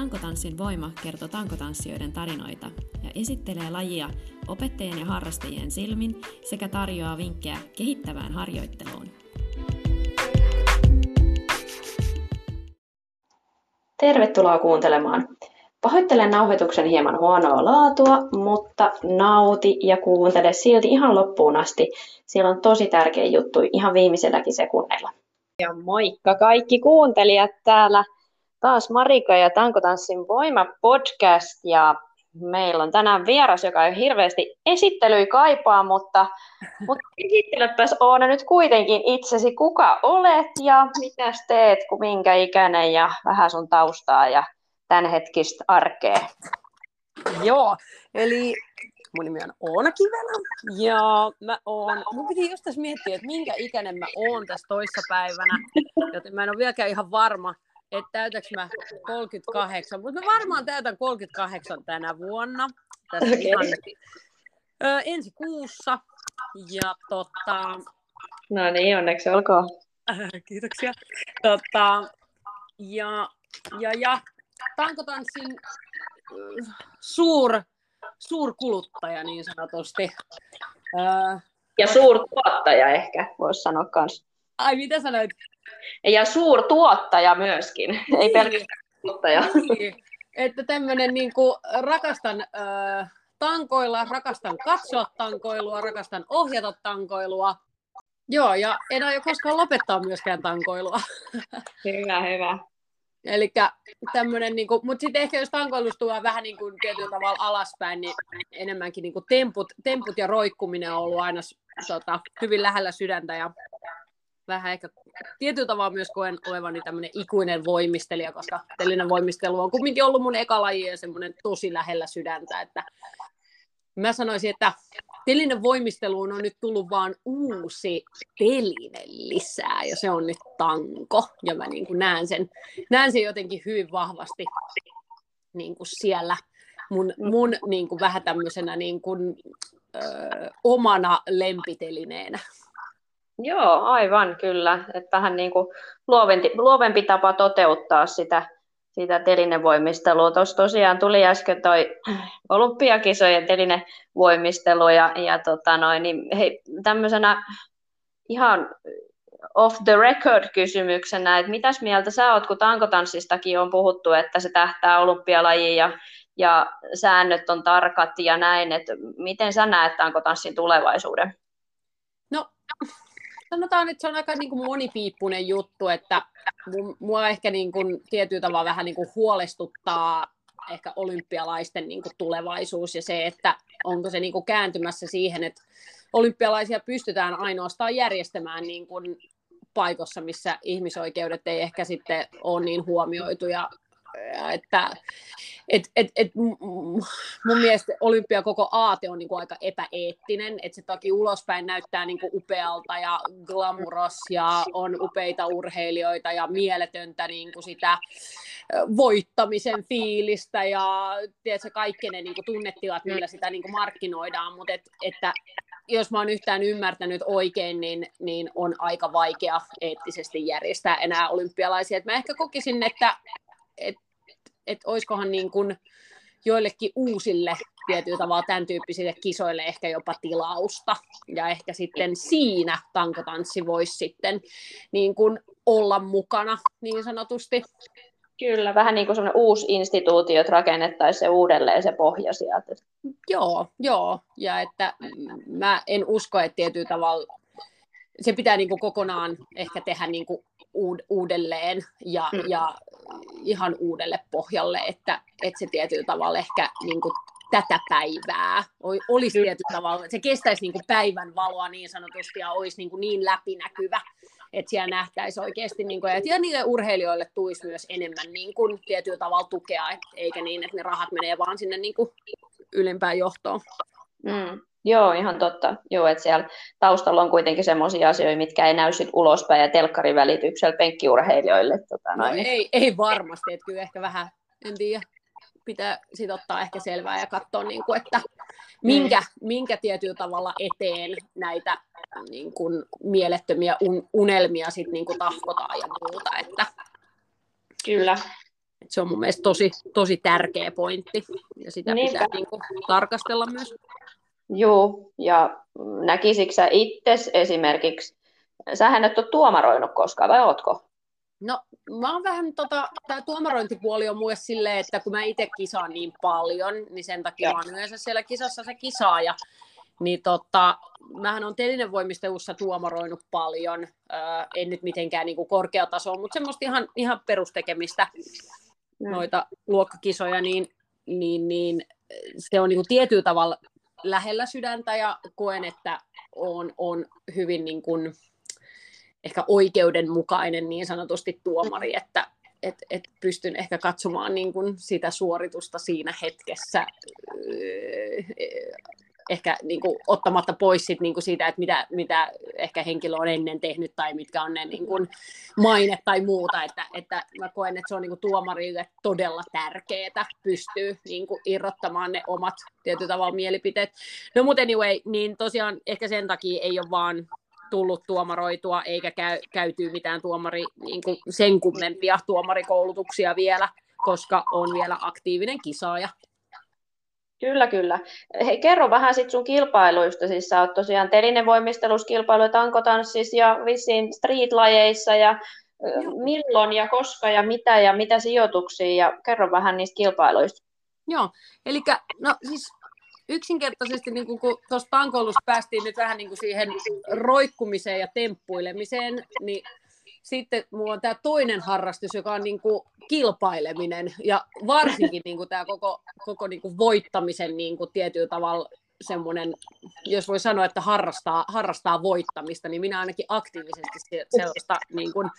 Tankotanssin voima kertoo tankotanssijoiden tarinoita ja esittelee lajia opettajien ja harrastajien silmin sekä tarjoaa vinkkejä kehittävään harjoitteluun. Tervetuloa kuuntelemaan. Pahoittelen nauhoituksen hieman huonoa laatua, mutta nauti ja kuuntele silti ihan loppuun asti. Siellä on tosi tärkeä juttu ihan viimeiselläkin sekunneilla. Ja moikka kaikki kuuntelijat täällä. Taas Marika ja Tankotanssin Voima podcast ja meillä on tänään vieras, joka ei hirveästi esittelyi kaipaa, mutta, mutta esittelepäs Oona nyt kuitenkin itsesi, kuka olet ja mitä teet, kun minkä ikäinen ja vähän sun taustaa ja tämänhetkistä arkea. Joo, eli mun nimi on Oona Kivelä ja mä oon, mun piti just tässä miettiä, että minkä ikäinen mä oon tässä toissa päivänä, joten mä en ole vieläkään ihan varma, että täytäks mä 38, mutta mä varmaan täytän 38 tänä vuonna, tässä okay. ihan, ö, ensi kuussa, ja tota... No niin, onneksi olkoon. Kiitoksia. Tota, ja, ja, ja tankotanssin suur, suurkuluttaja niin sanotusti. Ja suurtuottaja ehkä, voisi sanoa kanssa. Ai, mitä sanoit? Ja suurtuottaja myöskin, ei niin. pelkästään tuottaja. Niin. Että tämmöinen niin kuin, rakastan äh, tankoilla, rakastan katsoa tankoilua, rakastan ohjata tankoilua. Joo, ja en aio koskaan lopettaa myöskään tankoilua. Hyvä, hyvä. Eli tämmöinen, niin mutta sitten ehkä jos tankoilusta vähän niin kuin tietyllä tavalla alaspäin, niin enemmänkin niin kuin temput, temput ja roikkuminen on ollut aina tota, hyvin lähellä sydäntä ja vähän ehkä tietyllä tavalla myös koen olevani tämmöinen ikuinen voimistelija, koska telinen voimistelu on kumminkin ollut mun eka laji ja semmoinen tosi lähellä sydäntä, että mä sanoisin, että telinen voimisteluun on nyt tullut vaan uusi teline lisää, ja se on nyt tanko, ja mä niin näen, sen, näen sen jotenkin hyvin vahvasti niin kuin siellä mun, mun niin kuin vähän tämmöisenä niin kuin, ö, omana lempitelineenä. Joo, aivan kyllä. Että vähän niin kuin luovempi, luovempi tapa toteuttaa sitä, sitä telinevoimistelua. Tuossa tosiaan tuli äsken toi olympiakisojen telinevoimistelu ja, ja tota noin, niin hei, tämmöisenä ihan off the record kysymyksenä, että mitäs mieltä sä oot, kun tankotanssistakin on puhuttu, että se tähtää olympialajiin ja, ja säännöt on tarkat ja näin, että miten sä näet tankotanssin tulevaisuuden? No sanotaan, että se on aika niin kuin monipiippunen juttu, että mua ehkä niin kuin, tietyllä tavalla vähän niin kuin huolestuttaa ehkä olympialaisten niin kuin tulevaisuus ja se, että onko se niin kuin kääntymässä siihen, että olympialaisia pystytään ainoastaan järjestämään niin kuin paikossa, missä ihmisoikeudet ei ehkä sitten ole niin huomioitu ja että et, et, et, mun mielestä olympia koko aate on niinku aika epäeettinen, että se toki ulospäin näyttää niinku upealta ja glamuros ja on upeita urheilijoita ja mieletöntä niinku sitä voittamisen fiilistä ja tiedätkö, kaikki ne niinku tunnetilat, millä sitä niinku markkinoidaan, mutta et, että jos mä oon yhtään ymmärtänyt oikein, niin, niin on aika vaikea eettisesti järjestää enää olympialaisia. Et mä ehkä kokisin, että että et olisikohan niin kuin joillekin uusille tietyllä tavalla tämän tyyppisille kisoille ehkä jopa tilausta. Ja ehkä sitten siinä tankotanssi voisi sitten niin kuin olla mukana niin sanotusti. Kyllä, vähän niin kuin semmoinen uusi instituutio, että rakennettaisiin se uudelleen se pohja sieltä. Joo, joo. Ja että mä en usko, että tietyllä tavalla se pitää niin kuin kokonaan ehkä tehdä niin kuin uudelleen ja, mm. ja ihan uudelle pohjalle, että, että se tietyllä tavalla ehkä niin kuin tätä päivää olisi tietyllä tavalla, se kestäisi niin kuin päivän valoa niin sanotusti ja olisi niin, kuin niin läpinäkyvä, että siellä nähtäisi oikeasti, niin kuin, ja niille urheilijoille tulisi myös enemmän niin kuin, tietyllä tavalla tukea, eikä niin, että ne rahat menee vaan sinne niin kuin, ylempään johtoon. Mm. Joo, ihan totta. Joo, että siellä taustalla on kuitenkin sellaisia asioita, mitkä ei näy sit ulospäin ja telkkarin välityksellä penkkiurheilijoille. Tota, no, ei, ei varmasti, että kyllä ehkä vähän, en tiedä, pitää sit ottaa ehkä selvää ja katsoa, niin kuin, että minkä, mm. minkä tietyllä tavalla eteen näitä niin kuin, mielettömiä un, unelmia sit, niin kuin, tahkotaan ja muuta. Että, Kyllä. se on mun mielestä tosi, tosi tärkeä pointti, ja sitä Niinpä. pitää niin kuin, tarkastella myös. Joo, ja näkisikö sä itse esimerkiksi, sähän et ole tuomaroinut koskaan, vai ootko? No, mä oon vähän, tota, tämä tuomarointipuoli on mulle silleen, että kun mä itse kisaan niin paljon, niin sen takia ja. mä oon yleensä siellä kisassa se kisaaja. Niin tota, mähän on telinevoimistelussa tuomaroinut paljon, öö, en nyt mitenkään niin korkeatasoa, mutta semmoista ihan, ihan perustekemistä mm. noita luokkakisoja, niin, niin, niin se on niin tietyllä tavalla lähellä sydäntä ja koen, että on, on hyvin niin kuin, ehkä oikeudenmukainen niin sanotusti tuomari, että et, et pystyn ehkä katsomaan niin kuin sitä suoritusta siinä hetkessä ehkä niin kuin, ottamatta pois sit, niin kuin siitä, että mitä, mitä ehkä henkilö on ennen tehnyt tai mitkä on ne niin kuin, maine tai muuta, että, että mä koen, että se on niin kuin, tuomarille todella tärkeää pystyy niin kuin, irrottamaan ne omat tietyllä tavalla mielipiteet. No mutta anyway, niin tosiaan ehkä sen takia ei ole vaan tullut tuomaroitua eikä käy, käytyy mitään tuomari, niin kuin sen kummempia tuomarikoulutuksia vielä, koska on vielä aktiivinen kisaaja. Kyllä, kyllä. Hei, kerro vähän sit sun kilpailuista. Siis sä oot tosiaan telinevoimistelussa kilpailu tankotanssissa ja vissiin streetlajeissa ja Joo. milloin ja koska ja mitä ja mitä sijoituksia ja kerro vähän niistä kilpailuista. Joo, eli no siis yksinkertaisesti niin kun tuossa päästiin nyt vähän niin kuin siihen roikkumiseen ja temppuilemiseen, niin sitten mulla on tämä toinen harrastus, joka on niin kuin kilpaileminen ja varsinkin niin kuin tämä koko, koko niin kuin voittamisen niin kuin tietyllä tavalla semmoinen, jos voi sanoa, että harrastaa, harrastaa voittamista, niin minä ainakin aktiivisesti sellaista niin kuin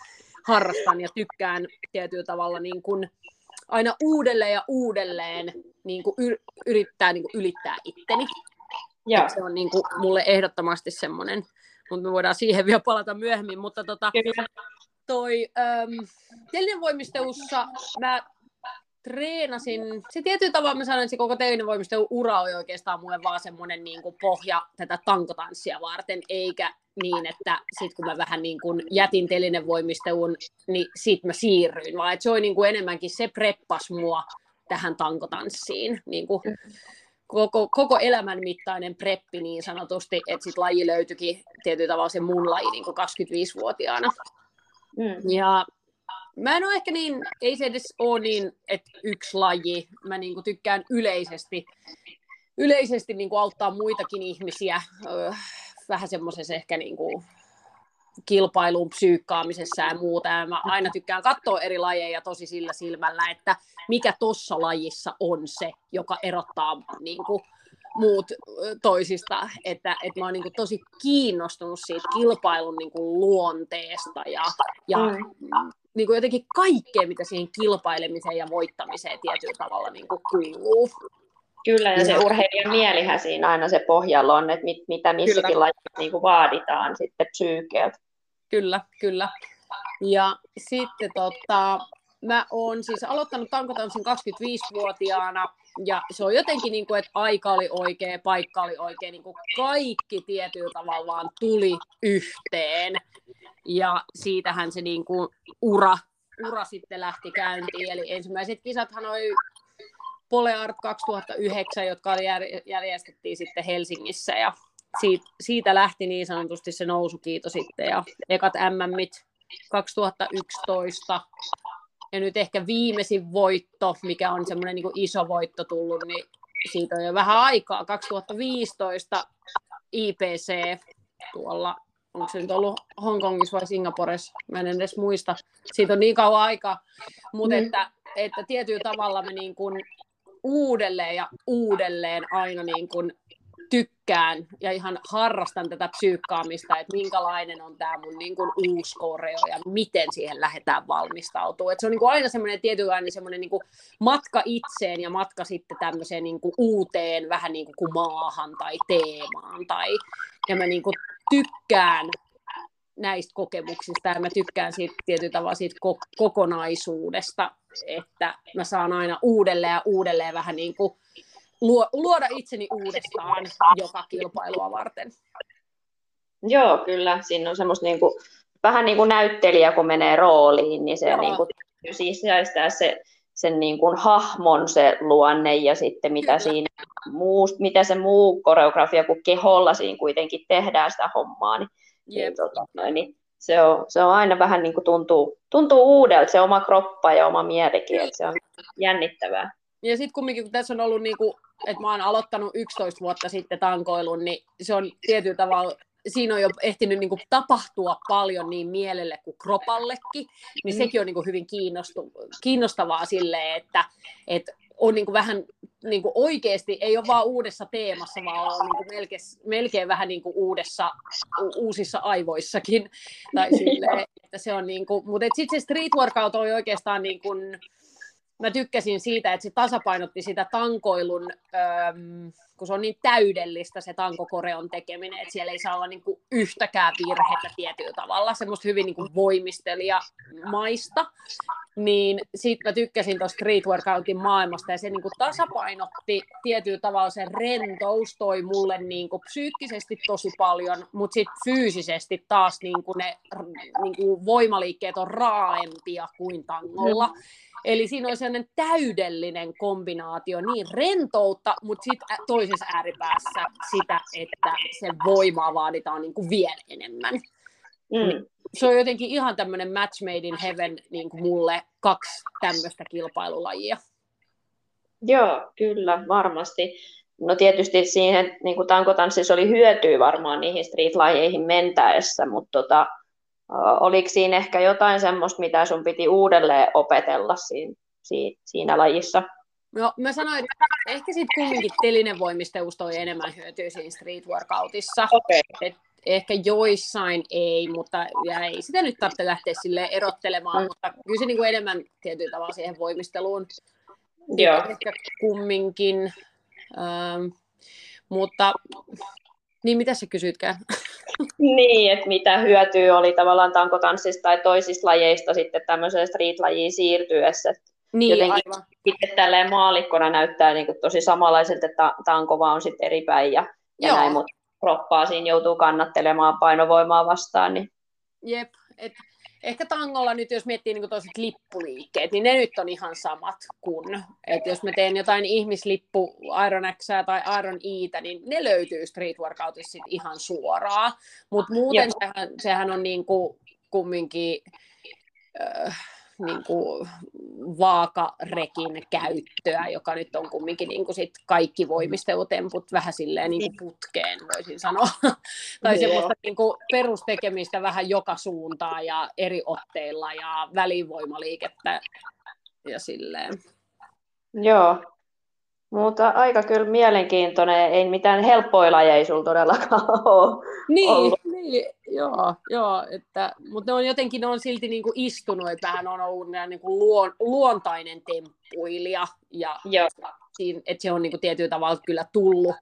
harrastan ja tykkään tietyllä tavalla niin kuin aina uudelleen ja uudelleen niin kuin yrittää niin kuin ylittää itteni. Ja. Se on niin kuin mulle ehdottomasti semmoinen, mutta me voidaan siihen vielä palata myöhemmin, mutta tota, toi ähm, voimistelussa mä treenasin, se tietyllä tavalla mä sanoin, että se koko voimistelun ura oli oikeastaan mulle vaan semmoinen niin kuin pohja tätä tankotanssia varten, eikä niin, että sitten kun mä vähän niin kuin jätin telinevoimistelun, niin sitten mä siirryin, vaan että se oli niin kuin enemmänkin se preppas mua tähän tankotanssiin, niin kuin koko, koko elämän mittainen preppi niin sanotusti, että sitten laji löytyikin tietyllä tavalla se mun laji niin kuin 25-vuotiaana. Mm. Ja mä en ole ehkä niin, ei se edes ole niin, että yksi laji. Mä niin kuin tykkään yleisesti, yleisesti niin kuin auttaa muitakin ihmisiä öö, vähän semmoisessa ehkä niin kuin kilpailuun psyykkaamisessa ja muuta. Ja mä aina tykkään katsoa eri lajeja tosi sillä silmällä, että mikä tuossa lajissa on se, joka erottaa niin kuin, muut toisista, että, että mä oon niin kuin tosi kiinnostunut siitä kilpailun niin kuin luonteesta ja, ja mm. niin kuin jotenkin kaikkea, mitä siihen kilpailemiseen ja voittamiseen tietyllä tavalla niin kuin kuuluu. Kyllä, ja se urheilijan mielihän siinä aina se pohjalla on, että mit, mitä missäkin lajissa niin kuin vaaditaan sitten psyykeeltä. Kyllä, kyllä. Ja sitten tota, mä oon siis aloittanut tankotanssin 25-vuotiaana ja se on jotenkin niin kuin, että aika oli oikea, paikka oli oikea, niin kuin kaikki tietyllä tavalla vaan tuli yhteen. Ja siitähän se niin kuin ura, ura sitten lähti käyntiin. Eli ensimmäiset kisathan oli Poleart 2009, jotka järjestettiin sitten Helsingissä ja siitä, siitä lähti niin sanotusti se nousukiito sitten ja ekat MMit 2011 ja nyt ehkä viimeisin voitto, mikä on semmoinen niin iso voitto tullut, niin siitä on jo vähän aikaa. 2015 IPC tuolla, onko se nyt ollut Hongkongissa vai Singaporessa, mä en edes muista. Siitä on niin kauan aikaa, mutta mm. että, että tietyllä tavalla me niin kuin uudelleen ja uudelleen aina niin kuin tykkään ja ihan harrastan tätä psyykkaamista, että minkälainen on tämä mun niin kuin uusi koreo ja miten siihen lähdetään valmistautumaan. se on niin kuin aina semmoinen tietynlainen semmoinen niin kuin matka itseen ja matka sitten tämmöiseen niin kuin uuteen vähän niin kuin maahan tai teemaan. Tai, ja mä niin kuin tykkään näistä kokemuksista ja mä tykkään siitä tietyllä tavalla siitä ko- kokonaisuudesta, että mä saan aina uudelleen ja uudelleen vähän niin kuin luoda itseni uudestaan joka kilpailua varten. Joo, kyllä. Siinä on semmoista niin kuin, vähän niin kuin näyttelijä, kun menee rooliin, niin se niin kuin, sisäistää se, sen niin kuin hahmon se luonne ja sitten mitä, siinä muu, mitä se muu koreografia, kun keholla siinä kuitenkin tehdään sitä hommaa, niin, niin, tota, niin se, on, se on aina vähän niin kuin tuntuu, tuntuu uudelta se oma kroppa ja oma mielikin, että se on jännittävää. Ja sitten kumminkin, kun tässä on ollut, niin kuin, että mä oon aloittanut 11 vuotta sitten tankoilun, niin se on tietyllä tavalla siinä on jo ehtinyt niin kuin, tapahtua paljon niin mielelle kuin kropallekin, niin mm. sekin on niin kuin, hyvin kiinnostu, kiinnostavaa silleen, että, että on niin kuin, vähän niin kuin, oikeasti, ei ole vaan uudessa teemassa, vaan on niin kuin, melkein, melkein vähän niin kuin, uudessa, u- uusissa aivoissakin. Tai että se on niin kuin, mutta sitten se street workout on oikeastaan niin kuin, mä tykkäsin siitä, että se tasapainotti sitä tankoilun, öö, kun se on niin täydellistä se tankokoreon tekeminen, että siellä ei saa olla niin kuin yhtäkään virhettä tietyllä tavalla, semmoista hyvin niin kuin voimistelijamaista, niin siitä mä tykkäsin tuosta street workoutin maailmasta, ja se niin kuin tasapainotti tietyllä tavalla, se rentous toi mulle niin kuin psyykkisesti tosi paljon, mutta sitten fyysisesti taas niin kuin ne niin kuin voimaliikkeet on raaempia kuin tangolla, Eli siinä on sellainen täydellinen kombinaatio, niin rentoutta, mutta sitten toisessa ääripäässä sitä, että se voimaa vaaditaan niin kuin vielä enemmän. Mm. Niin se on jotenkin ihan tämmöinen match made in heaven niin kuin mulle kaksi tämmöistä kilpailulajia. Joo, kyllä, varmasti. No tietysti siihen niin kuin tankotanssissa oli hyötyä varmaan niihin street-lajeihin mentäessä, mutta tota, oliko siinä ehkä jotain semmoista, mitä sun piti uudelleen opetella siinä, siinä lajissa? No mä sanoin, että ehkä sitten kumminkin telinen voimisteus toi enemmän hyötyä siinä street workoutissa. Okay. Et ehkä joissain ei, mutta ja ei sitä nyt tarvitse lähteä sille erottelemaan, mm. mutta kyllä se niinku enemmän tietyllä tavalla siihen voimisteluun. Joo. Ehkä kumminkin. Ähm, mutta niin, mitä sä kysytkään? niin, että mitä hyötyä oli tavallaan tankotanssista tai toisista lajeista sitten tämmöiseen street-lajiin siirtyessä. Niin, Jotenkin aivan. sitten tälleen maalikkona näyttää niin kuin tosi samanlaiselta, että tanko vaan on sitten eri päin ja, ja näin, mutta kroppaa siinä joutuu kannattelemaan painovoimaa vastaan. Niin... Jep, et ehkä tangolla nyt, jos miettii niin toiset lippuliikkeet, niin ne nyt on ihan samat kuin, että jos mä teen jotain ihmislippu Iron X tai Iron Eitä, niin ne löytyy Street Workoutissa ihan suoraan, mutta muuten sehän, sehän, on niin kuin kumminkin... Äh, niin kuin vaakarekin käyttöä, joka nyt on kumminkin niin kuin sit kaikki voimistelutemput vähän silleen niin kuin putkeen, voisin sanoa. tai semmoista niin kuin perustekemistä vähän joka suuntaan ja eri otteilla ja välivoimaliikettä ja silleen. Joo, mutta aika kyllä mielenkiintoinen, ei mitään helppoja lajeja ei sulla todellakaan ole niin, ollut. Niin, joo, joo että, mutta ne on jotenkin ne on silti niin kuin istunut, että vähän on ollut niin kuin luon, luontainen temppuilija ja joo. Siinä, että se on niin kuin tietyllä tavalla kyllä tullut,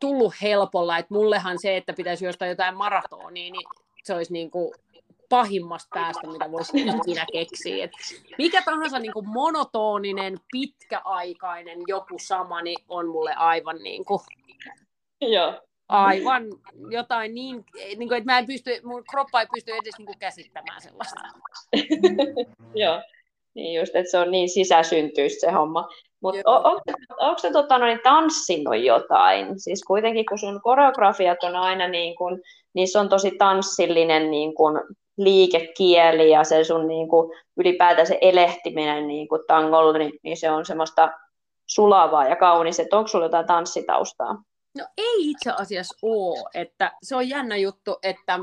tullut helpolla, että mullehan se, että pitäisi jostain jotain maratonia, niin se olisi niin kuin pahimmasta päästä, mitä voisi ikinä keksiä. Et mikä tahansa niin kuin monotoninen, pitkäaikainen joku sama, niin on mulle aivan niin kuin, Joo. Aivan jotain niin, niin kuin, että mä en pysty, mun kroppa ei pysty edes niin kuin käsittämään sellaista. Joo, niin just, että se on niin sisäsyntyistä se homma. Mutta on, on, onko se tota, no, niin tanssinut jotain? Siis kuitenkin kun sun koreografiat on aina niin kun, niissä on tosi tanssillinen niin kun, liikekieli ja se sun niin kuin, ylipäätään se elehtiminen niin kuin tangolla, niin, niin se on semmoista sulavaa ja kaunis. Että onko sulla jotain tanssitaustaa? No ei itse asiassa ole, että se on jännä juttu, että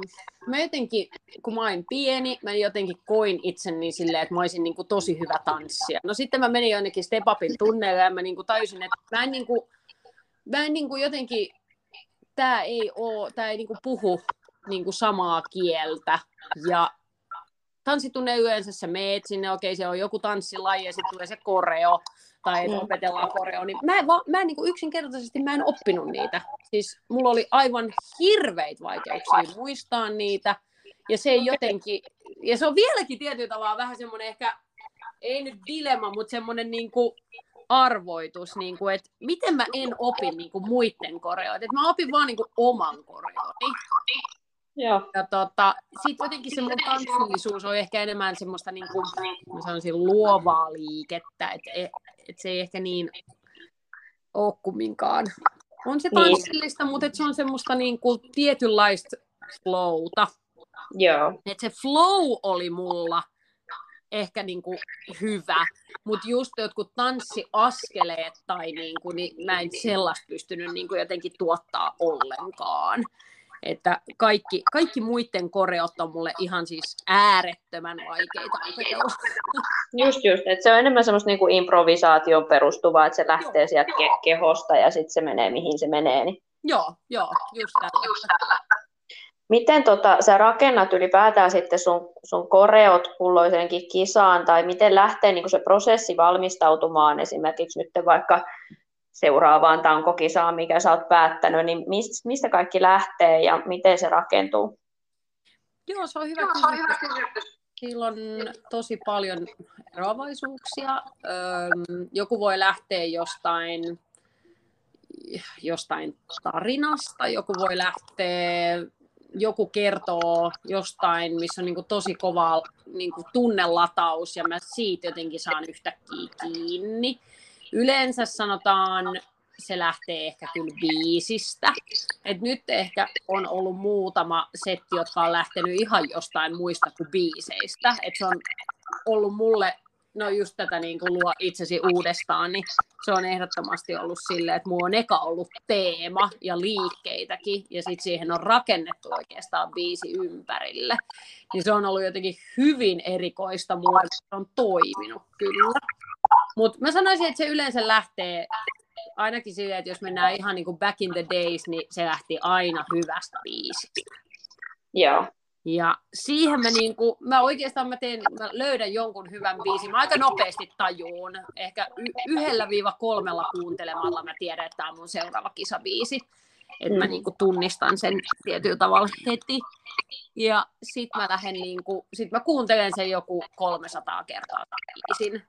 mä jotenkin, kun mä olin pieni, mä jotenkin koin itseni silleen, että mä olisin niin kuin tosi hyvä tanssia. No sitten mä menin jonnekin Step Upin tunneille ja mä niin kuin tajusin, että mä en, niin kuin, mä en niin kuin jotenkin, tämä ei, oo, tää ei niin kuin puhu niin kuin samaa kieltä. Ja tanssitunne yleensä sä meet sinne, okei se on joku tanssilaji ja sitten tulee se koreo tai mm. opetellaan koreo, niin mä en, va, mä en niin kuin yksinkertaisesti mä en oppinut niitä. Siis mulla oli aivan hirveitä vaikeuksia muistaa niitä, ja se ei jotenkin, ja se on vieläkin tietyllä tavalla vähän semmoinen ehkä, ei nyt dilemma, mutta semmoinen niin kuin arvoitus, niin kuin, että miten mä en opi niin kuin muiden koreoita. Että mä opin vaan niin kuin oman koreoni. Joo. Ja tota, sitten jotenkin se mun tanssillisuus on ehkä enemmän semmoista niin kuin, mä sanoisin, luovaa liikettä, että et, et se ei ehkä niin ole kumminkaan. On se Niin. tanssillista, mutta et se on semmoista niin kuin tietynlaista flowta. Joo. Et se flow oli mulla ehkä niin kuin hyvä, mutta just jotkut tanssiaskeleet tai niin kuin, niin mä en sellaista pystynyt niin kuin jotenkin tuottaa ollenkaan. Että kaikki, kaikki muiden koreot on mulle ihan siis äärettömän vaikeita opetella. Just just, että se on enemmän semmoista niinku improvisaation perustuvaa, että se lähtee sieltä ke- kehosta ja sitten se menee mihin se menee. Niin. Joo, joo, just tällaista. Miten tota, sä rakennat ylipäätään sitten sun, sun koreot kulloisenkin kisaan, tai miten lähtee niin se prosessi valmistautumaan esimerkiksi nyt vaikka seuraavaan tankokisaan, mikä sä oot päättänyt, niin mistä, mistä kaikki lähtee ja miten se rakentuu? Joo, se on hyvä kysymys. Sillä on tosi paljon eroavaisuuksia. Joku voi lähteä jostain, jostain tarinasta, joku voi lähteä, joku kertoo jostain, missä on niin tosi kova niin tunnelataus ja mä siitä jotenkin saan yhtäkkiä kiinni. Yleensä sanotaan, se lähtee ehkä kyllä biisistä. Et nyt ehkä on ollut muutama setti, jotka on lähtenyt ihan jostain muista kuin biiseistä. Et se on ollut mulle, no just tätä niin kuin luo itsesi uudestaan, niin se on ehdottomasti ollut silleen, että mulla on eka ollut teema ja liikkeitäkin, ja sitten siihen on rakennettu oikeastaan biisi ympärille. Niin se on ollut jotenkin hyvin erikoista mulle, se on toiminut kyllä. Mutta mä sanoisin, että se yleensä lähtee ainakin silleen, että jos mennään ihan niin kuin back in the days, niin se lähti aina hyvästä biisistä. Joo. Ja siihen mä, niin kuin, mä oikeastaan mä, teen, mä löydän jonkun hyvän biisin. Mä aika nopeasti tajuun. Ehkä y- yhdellä viiva kolmella kuuntelemalla mä tiedän, että tämä on mun seuraava kisabiisi. Että mä Mm. niin kuin tunnistan sen tietyllä tavalla heti. Ja sit mä lähden niin kuin, sit mä kuuntelen sen joku 300 kertaa biisin.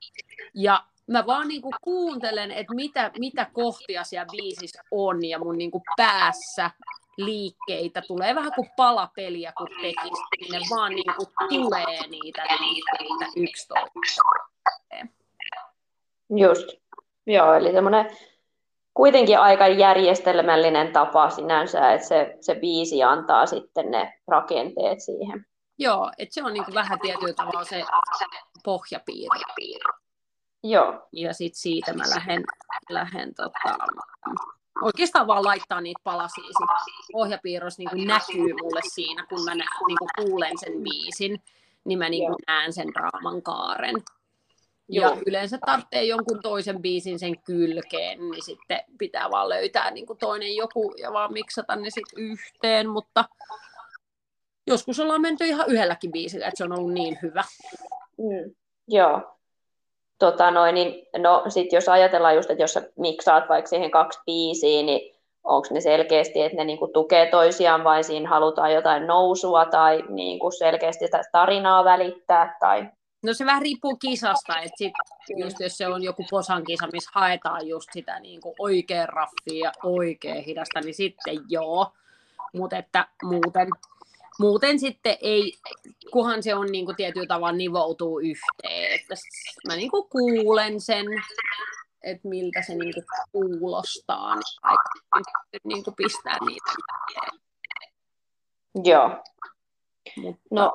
Ja mä vaan niin kuin kuuntelen, että mitä, mitä kohtia siellä biisissä on ja mun niin kuin päässä liikkeitä tulee vähän kuin palapeliä, kun tekisi, niin ne vaan niin kuin tulee niitä liikkeitä yksi toiseen. Just. Joo, eli semmoinen kuitenkin aika järjestelmällinen tapa sinänsä, että se, se biisi antaa sitten ne rakenteet siihen. Joo, että se on niin kuin vähän tietyllä tavalla se pohjapiiri. Joo, Ja sitten siitä mä lähden, lähden tota, oikeastaan vaan laittaa niitä palasia. Sit pohjapiirros niin kuin näkyy mulle siinä, kun mä nä, niin kuin kuulen sen biisin, niin mä niin kuin näen sen draaman kaaren. Ja Joo. yleensä tarvitsee jonkun toisen biisin sen kylkeen, niin sitten pitää vaan löytää niin kuin toinen joku ja vaan miksata ne sitten yhteen, mutta joskus ollaan menty ihan yhdelläkin biisillä, että se on ollut niin hyvä. mm. joo. Tota noin, niin, no sit jos ajatellaan just, että jos sä miksaat vaikka siihen kaksi biisiä, niin onko ne selkeästi, että ne niinku tukee toisiaan vai siinä halutaan jotain nousua tai niinku selkeästi sitä tarinaa välittää tai No se vähän riippuu kisasta, että sit just jos se on joku posan kisa, missä haetaan just sitä niin kuin oikein raffia ja oikein hidasta, niin sitten joo. Mutta että muuten, muuten sitten ei, kunhan se on niin kuin tietyllä tavalla nivoutuu yhteen. Että mä niin kuin kuulen sen, että miltä se niin kuin kuulostaa, niin niin kuin pistää niitä. joo. Mutta No,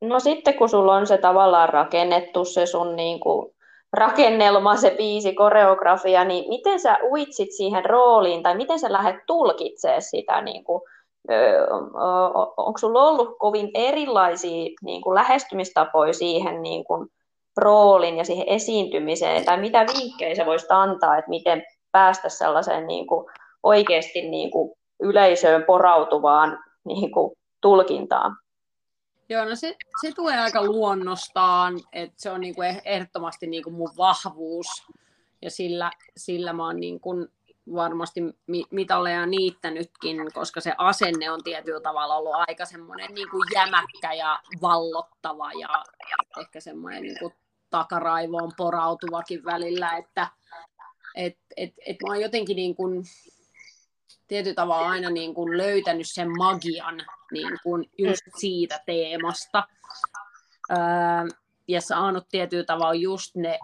no sitten kun sulla on se tavallaan rakennettu se sun niinku rakennelma, se biisi, koreografia, niin miten sä uitsit siihen rooliin tai miten sä lähdet tulkitsemaan sitä? Niinku, onko sulla ollut kovin erilaisia niinku, lähestymistapoja siihen niinku, roolin ja siihen esiintymiseen, tai mitä vinkkejä sä voisit antaa, että miten päästä sellaiseen niinku, oikeasti niinku, yleisöön porautuvaan niinku, tulkintaan? Joo, no se, se tulee aika luonnostaan, että se on niinku eh- ehdottomasti niinku mun vahvuus ja sillä, sillä mä oon niinku varmasti mi- mitalleja niittänytkin, koska se asenne on tietyllä tavalla ollut aika semmoinen niinku jämäkkä ja vallottava ja ehkä semmoinen niinku takaraivoon porautuvakin välillä, että et, et, et mä oon jotenkin niin kuin, tietyllä tavalla aina niin kuin löytänyt sen magian niin kuin just siitä teemasta. Öö, ja saanut tietyllä tavalla just ne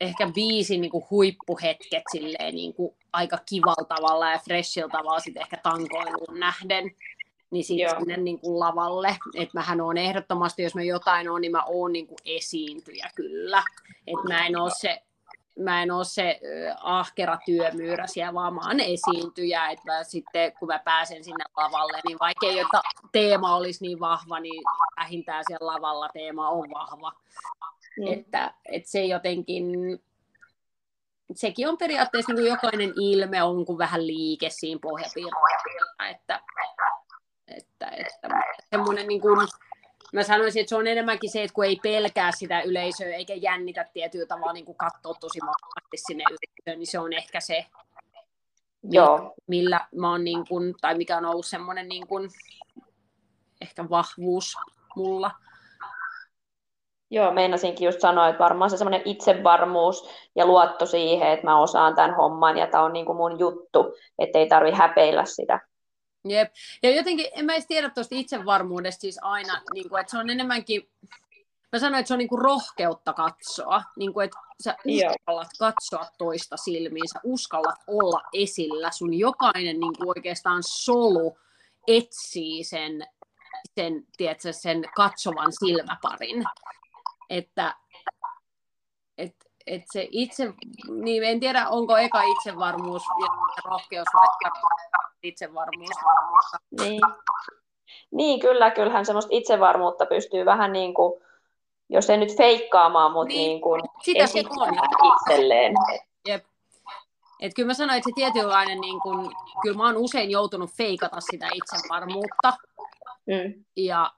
ehkä viisi niin kuin huippuhetket silleen niin kuin aika kivalla tavalla ja freshillä tavalla sitten ehkä tankoiluun nähden niin sitten sinne niin kuin lavalle. Että mähän on ehdottomasti, jos mä jotain on, niin mä oon niin kuin esiintyjä kyllä. Että mä en ole se mä en ole se ahkera työmyyrä siellä, vaan mä oon esiintyjä, että mä sitten kun mä pääsen sinne lavalle, niin vaikka ei että teema olisi niin vahva, niin vähintään siellä lavalla teema on vahva. Mm. Että, että se jotenkin, sekin on periaatteessa niin kuin jokainen ilme on kuin vähän liike siinä pohjapiirteessä, että, että, että semmoinen niin kuin, mä sanoisin, että se on enemmänkin se, että kun ei pelkää sitä yleisöä eikä jännitä tietyllä tavalla niin kuin katsoa tosi vahvasti sinne yleisöön, niin se on ehkä se, Joo. millä mä oon niin kuin, tai mikä on ollut semmoinen niin kuin, ehkä vahvuus mulla. Joo, meinasinkin just sanoa, että varmaan se semmoinen itsevarmuus ja luotto siihen, että mä osaan tämän homman ja tämä on niin kuin mun juttu, että ei tarvi häpeillä sitä. Jep. Ja jotenkin, en mä edes tiedä tuosta itsevarmuudesta siis aina, niin kuin, että se on enemmänkin, mä sanoin, että se on niin kuin rohkeutta katsoa, niin kuin, että sä uskallat Joo. katsoa toista silmiin, sä uskallat olla esillä, sun jokainen niin kuin oikeastaan solu etsii sen, sen, tiedätkö, sen katsovan silmäparin. Että et, et se itse, niin en tiedä onko eka itsevarmuus ja rohkeus vai itsevarmuus. Niin. niin, kyllä, kyllähän semmoista itsevarmuutta pystyy vähän niin kuin, jos ei nyt feikkaamaan, mutta niin, niin kuin sitä se on. itselleen. Jep. Et kyllä mä sanoin, että se tietynlainen, niin kun, kyllä mä oon usein joutunut feikata sitä itsevarmuutta. Mm. Ja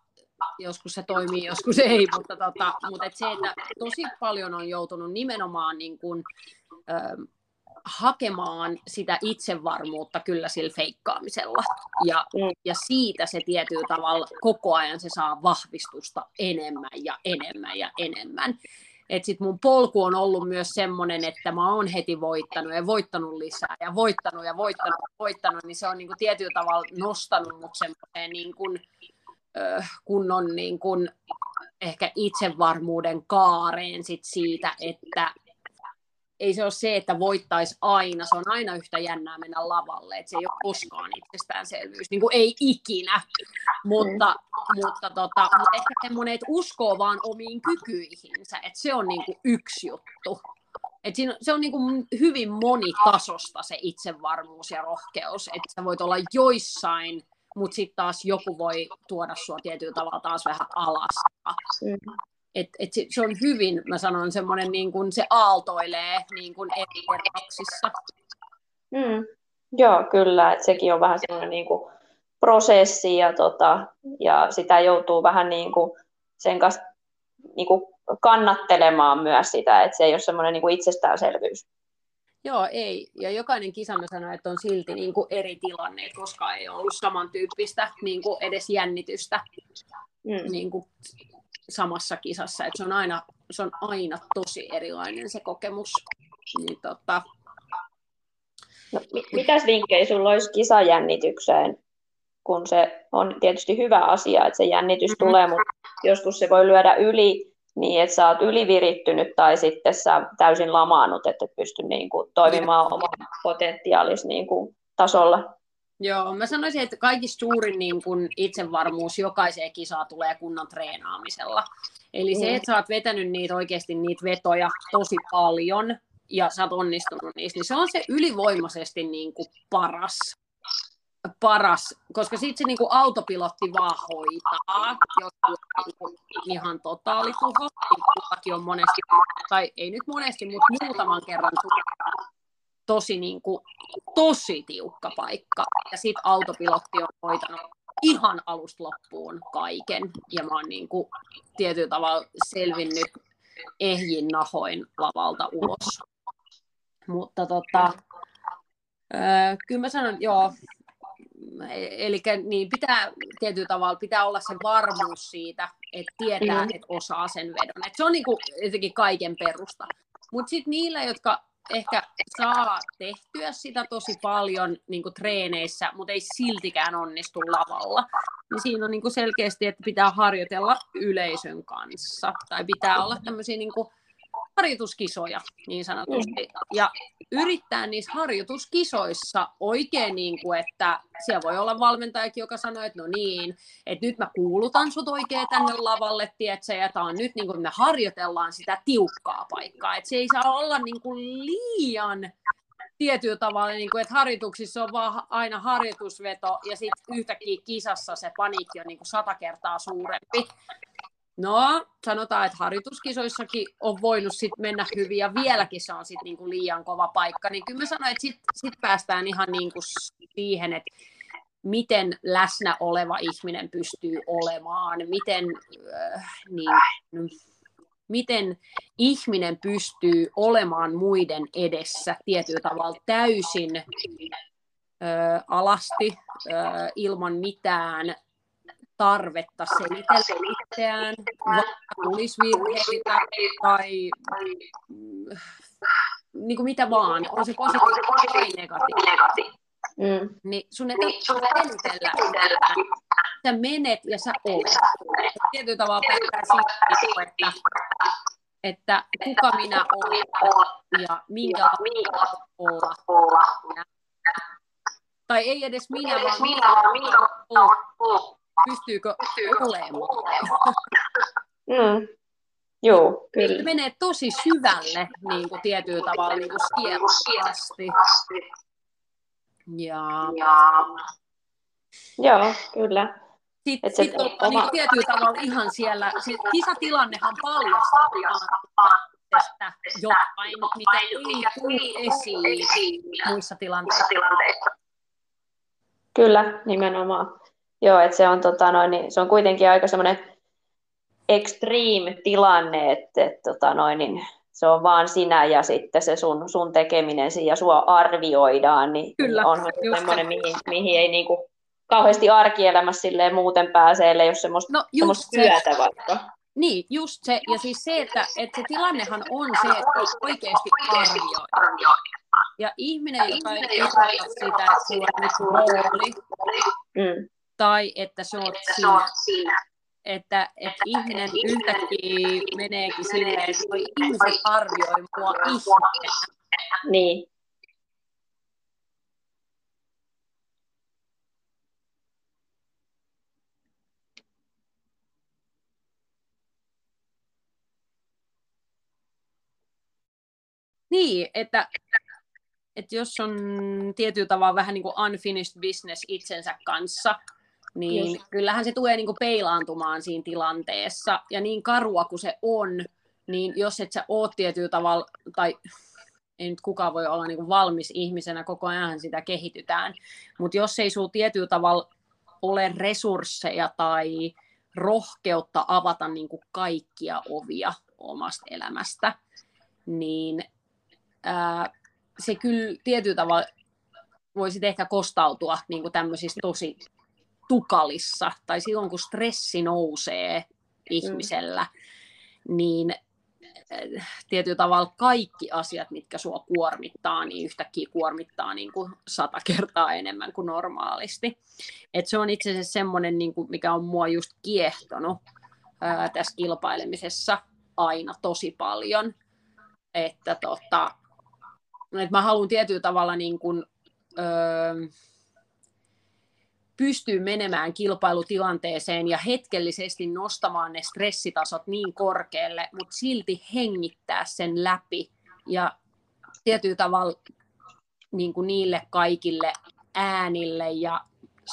joskus se toimii, joskus ei, mutta, tota, mutta et se, että tosi paljon on joutunut nimenomaan niin kun, ö, hakemaan sitä itsevarmuutta kyllä sillä feikkaamisella. Ja, mm. ja siitä se tietyllä tavalla koko ajan se saa vahvistusta enemmän ja enemmän ja enemmän. Et sit mun polku on ollut myös semmoinen, että mä oon heti voittanut ja voittanut lisää ja voittanut ja voittanut ja voittanut, niin se on niinku tietyllä tavalla nostanut mut semmoiseen niinku, kunnon niinku, ehkä itsevarmuuden kaareen sit siitä, että ei se ole se, että voittaisi aina. Se on aina yhtä jännää mennä lavalle. Että se ei ole koskaan itsestäänselvyys. Niin kuin ei ikinä. Mutta, mm. mutta, tota, mutta ehkä semmoinen, että uskoo vaan omiin kykyihinsä. Että se on niin kuin yksi juttu. Et siinä, se on niin kuin hyvin monitasosta se itsevarmuus ja rohkeus. Että sä voit olla joissain mutta sitten taas joku voi tuoda sua tietyllä tavalla taas vähän alas. Mm. Et, et se, se on hyvin, mä sanon, semmoinen niin kuin se aaltoilee niin kuin eri kerroksissa. Mm. Joo, kyllä, että sekin on vähän semmoinen niin kuin prosessi ja, tota, ja sitä joutuu vähän niin kuin sen kanssa niin kuin kannattelemaan myös sitä, että se ei ole semmoinen niin kuin itsestäänselvyys. Joo, ei. Ja jokainen kisa mä sanoin, että on silti niin kuin eri tilanne, että koska ei ollut samantyyppistä niin kuin edes jännitystä mm. niin kuin samassa kisassa. Et se, on aina, se on aina tosi erilainen se kokemus. Niin, tota... no, mitäs vinkkejä sulla olisi kisajännitykseen? Kun se on tietysti hyvä asia, että se jännitys mm-hmm. tulee, mutta joskus se voi lyödä yli niin, että sä oot ylivirittynyt tai sitten sä täysin lamaannut, että et pysty niin kuin, toimimaan oman potentiaalis niin kuin, tasolla. Joo, mä sanoisin, että kaikista suurin niin kun itsevarmuus jokaiseen kisaa tulee kunnon treenaamisella. Eli se, mm. että sä oot vetänyt niitä oikeasti niitä vetoja tosi paljon ja sä oot onnistunut niistä, niin se on se ylivoimaisesti niin kuin paras paras, koska sitten se niinku autopilotti vaan hoitaa, jos niinku ihan totaalituho, niin on monesti, tai ei nyt monesti, mutta muutaman kerran tosi, niin kuin, tosi tiukka paikka. Ja sitten autopilotti on hoitanut ihan alusta loppuun kaiken. Ja mä oon niin kuin, tietyllä tavalla selvinnyt ehjin nahoin lavalta ulos. Mutta tota, öö, kyllä mä sanon, joo, eli niin pitää tietyllä tavalla pitää olla se varmuus siitä, että tietää, mm. että osaa sen vedon. Et se on niin kuin, jotenkin kaiken perusta. Mutta sitten niillä, jotka ehkä saa tehtyä sitä tosi paljon niin kuin treeneissä, mutta ei siltikään onnistu lavalla. Niin siinä on niin kuin selkeästi, että pitää harjoitella yleisön kanssa. Tai pitää olla tämmöisiä niin kuin harjoituskisoja niin sanotusti. Ja yrittää niissä harjoituskisoissa oikein, niin kuin, että siellä voi olla valmentajakin, joka sanoo, että no niin, että nyt mä kuulutan sut oikein tänne lavalle, tietsä, ja tämä on nyt niin kuin me harjoitellaan sitä tiukkaa paikkaa. Että se ei saa olla niin kuin liian tietyllä tavalla, niin kuin, että harjoituksissa on vaan aina harjoitusveto ja sitten yhtäkkiä kisassa se paniikki on niin kuin sata kertaa suurempi. No, sanotaan, että harjoituskisoissakin on voinut sit mennä hyvin ja vieläkin se on sit niinku liian kova paikka. Niin kyllä mä sanoin, että sitten sit päästään ihan niinku siihen, että miten läsnä oleva ihminen pystyy olemaan, miten, äh, niin, miten ihminen pystyy olemaan muiden edessä tietyllä tavalla täysin äh, alasti, äh, ilman mitään tarvetta selitellä itseään, vaikka tulisi virheitä tai mm, niin kuin mitä vaan, on se positiivinen tai negatiivinen. Mm. Niin sun ei tarvitse selitellä, sä menet ja sä olet. Tietyllä tavalla päättää siitä, että, että kuka minä olen ja minkälainen olla. Tai ei edes minä, vaan minä olen pystyykö olemaan. Mm. Joo, kyllä. Se menee tosi syvälle niin kuin tietyllä tavalla niin kuin asti. Ja... ja... Joo, kyllä. Sitten sit on oma... niin tietyllä tavalla ihan siellä, se kisatilannehan paljastaa tästä jotain, mitä ei tule esiin muissa tilanteissa. Kyllä, nimenomaan. Joo, että se on, tota noin, niin se on kuitenkin aika semmoinen extreme tilanne, että, että tota noin, niin se on vaan sinä ja sitten se sun, sun tekeminen ja sua arvioidaan, niin Kyllä, onhan semmoinen, mihin, mihin ei niinku kauheasti arkielämässä silleen muuten pääse, ellei ole semmoista, no, semmoista työtä se. vaikka. Niin, just se. Ja siis se, että, että se tilannehan on se, että oikeasti arvioi. Ja ihminen, joka ei sitä, että sulla on rooli, mm tai että se on siinä. Että, että ihminen yhtäkkiä meneekin silleen, että voi ihmiset arvioi mua ihmisenä. Niin. Niin, että, että jos on tietyllä tavalla vähän niin kuin unfinished business itsensä kanssa, niin Just. kyllähän se tulee niinku peilaantumaan siinä tilanteessa. Ja niin karua kuin se on, niin jos et sä oot tietyllä tavalla, tai ei nyt kukaan voi olla niinku valmis ihmisenä, koko ajan sitä kehitytään, mutta jos ei sulla tietyllä tavalla ole resursseja tai rohkeutta avata niinku kaikkia ovia omasta elämästä, niin ää, se kyllä tietyllä tavalla voisi ehkä kostautua niin kuin tämmöisissä tosi tukalissa tai silloin kun stressi nousee ihmisellä, mm. niin äh, tietyllä tavalla kaikki asiat, mitkä sua kuormittaa, niin yhtäkkiä kuormittaa niin kuin sata kertaa enemmän kuin normaalisti. Et se on itse asiassa semmoinen, niin kuin, mikä on mua just kiehtonut ää, tässä kilpailemisessa aina tosi paljon. Että tota, että mä haluan tietyllä tavalla niin kuin, öö, pystyy menemään kilpailutilanteeseen ja hetkellisesti nostamaan ne stressitasot niin korkealle, mutta silti hengittää sen läpi ja tietyllä tavalla niin kuin niille kaikille äänille ja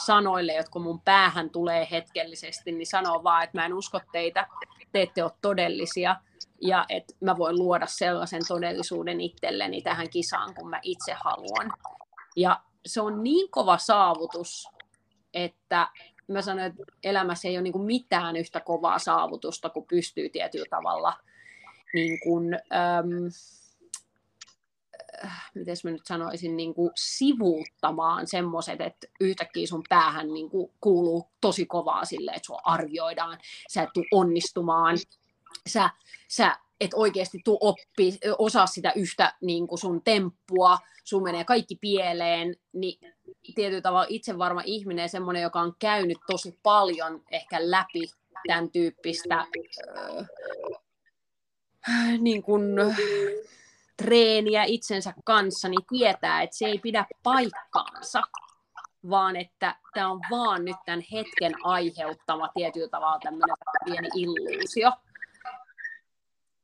sanoille, jotka mun päähän tulee hetkellisesti, niin sanoo vaan, että mä en usko teitä, te ette ole todellisia ja että mä voin luoda sellaisen todellisuuden itselleni tähän kisaan, kun mä itse haluan. Ja se on niin kova saavutus, että mä sanoin, että elämässä ei ole niin mitään yhtä kovaa saavutusta, kun pystyy tietyllä tavalla niin kuin, äm, miten mä nyt sanoisin, niin kuin sivuuttamaan semmoiset, että yhtäkkiä sun päähän niin kuin kuuluu tosi kovaa sille, että sua arvioidaan, sä et tule onnistumaan, sä, sä et oikeasti tuu oppi, osaa sitä yhtä niin kuin sun temppua, sun menee kaikki pieleen, niin tietyllä tavalla itse varma ihminen, semmoinen, joka on käynyt tosi paljon ehkä läpi tämän tyyppistä äh, niin kuin, treeniä itsensä kanssa, niin tietää, että se ei pidä paikkaansa, vaan että tämä on vaan nyt tämän hetken aiheuttama tietyllä tavalla tämmöinen pieni illuusio.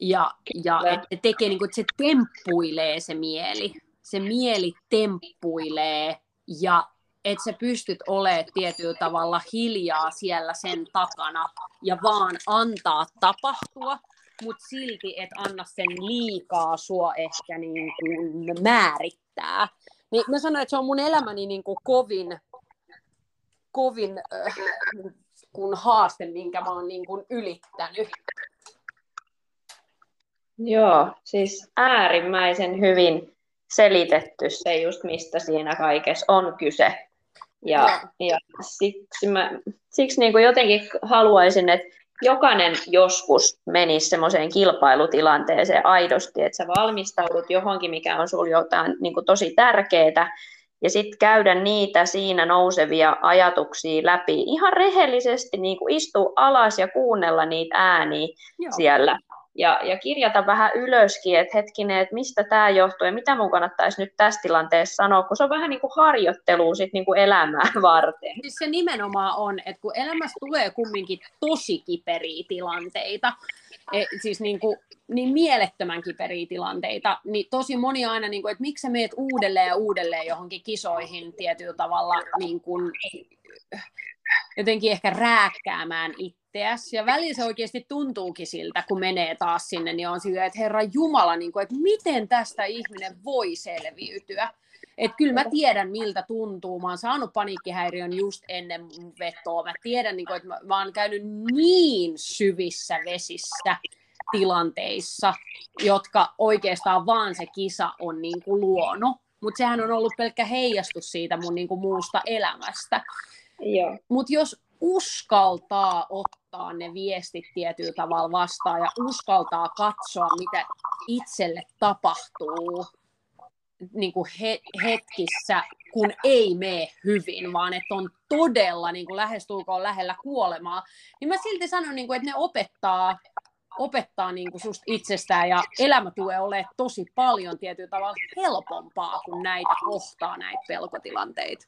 Ja, ja että tekee, niin kuin, että se temppuilee se mieli. Se mieli temppuilee ja että sä pystyt olemaan tietyllä tavalla hiljaa siellä sen takana ja vaan antaa tapahtua, mutta silti et anna sen liikaa sua ehkä niin kuin määrittää. Niin mä sanoin, että se on mun elämäni niin kuin kovin, kovin äh, kun haaste, minkä mä oon niin kuin ylittänyt. Joo, siis äärimmäisen hyvin selitetty se just, mistä siinä kaikessa on kyse. Ja, ja siksi, mä, siksi niin kuin jotenkin haluaisin, että jokainen joskus menisi semmoiseen kilpailutilanteeseen aidosti, että sä valmistaudut johonkin, mikä on sulla jotain niin kuin tosi tärkeää, ja sitten käydä niitä siinä nousevia ajatuksia läpi ihan rehellisesti, niin kuin istua alas ja kuunnella niitä ääniä Joo. siellä ja, ja kirjata vähän ylöskin, että hetkinen, että mistä tämä johtuu ja mitä mun kannattaisi nyt tässä tilanteessa sanoa, kun se on vähän niin kuin harjoittelua sit niin kuin elämää varten. Siis se nimenomaan on, että kun elämässä tulee kumminkin tosi kiperiä tilanteita, e, siis niin, kuin, niin mielettömän kiperiä tilanteita, niin tosi moni aina, niin kuin, että miksi sä meet uudelleen ja uudelleen johonkin kisoihin tietyllä tavalla niin kuin, jotenkin ehkä rääkkäämään itseäsi. Ja välillä se oikeasti tuntuukin siltä, kun menee taas sinne, niin on silleen, että Herra Jumala, niin kuin, että miten tästä ihminen voi selviytyä. Että kyllä mä tiedän, miltä tuntuu. Mä oon saanut paniikkihäiriön just ennen vetoa. Mä tiedän, niin kuin, että mä, mä oon käynyt niin syvissä vesissä tilanteissa, jotka oikeastaan vaan se kisa on niin kuin luonut. Mutta sehän on ollut pelkkä heijastus siitä mun niin kuin muusta elämästä. Mutta jos uskaltaa ottaa ne viestit tietyllä tavalla vastaan ja uskaltaa katsoa, mitä itselle tapahtuu niin kuin he, hetkissä, kun ei mene hyvin, vaan että on todella niin kuin lähestulkoon lähellä kuolemaa, niin mä silti sanon, niin kuin, että ne opettaa opettaa niin kuin susta itsestään ja elämä tulee olemaan tosi paljon tietyllä tavalla helpompaa, kun näitä kohtaa näitä pelkotilanteita.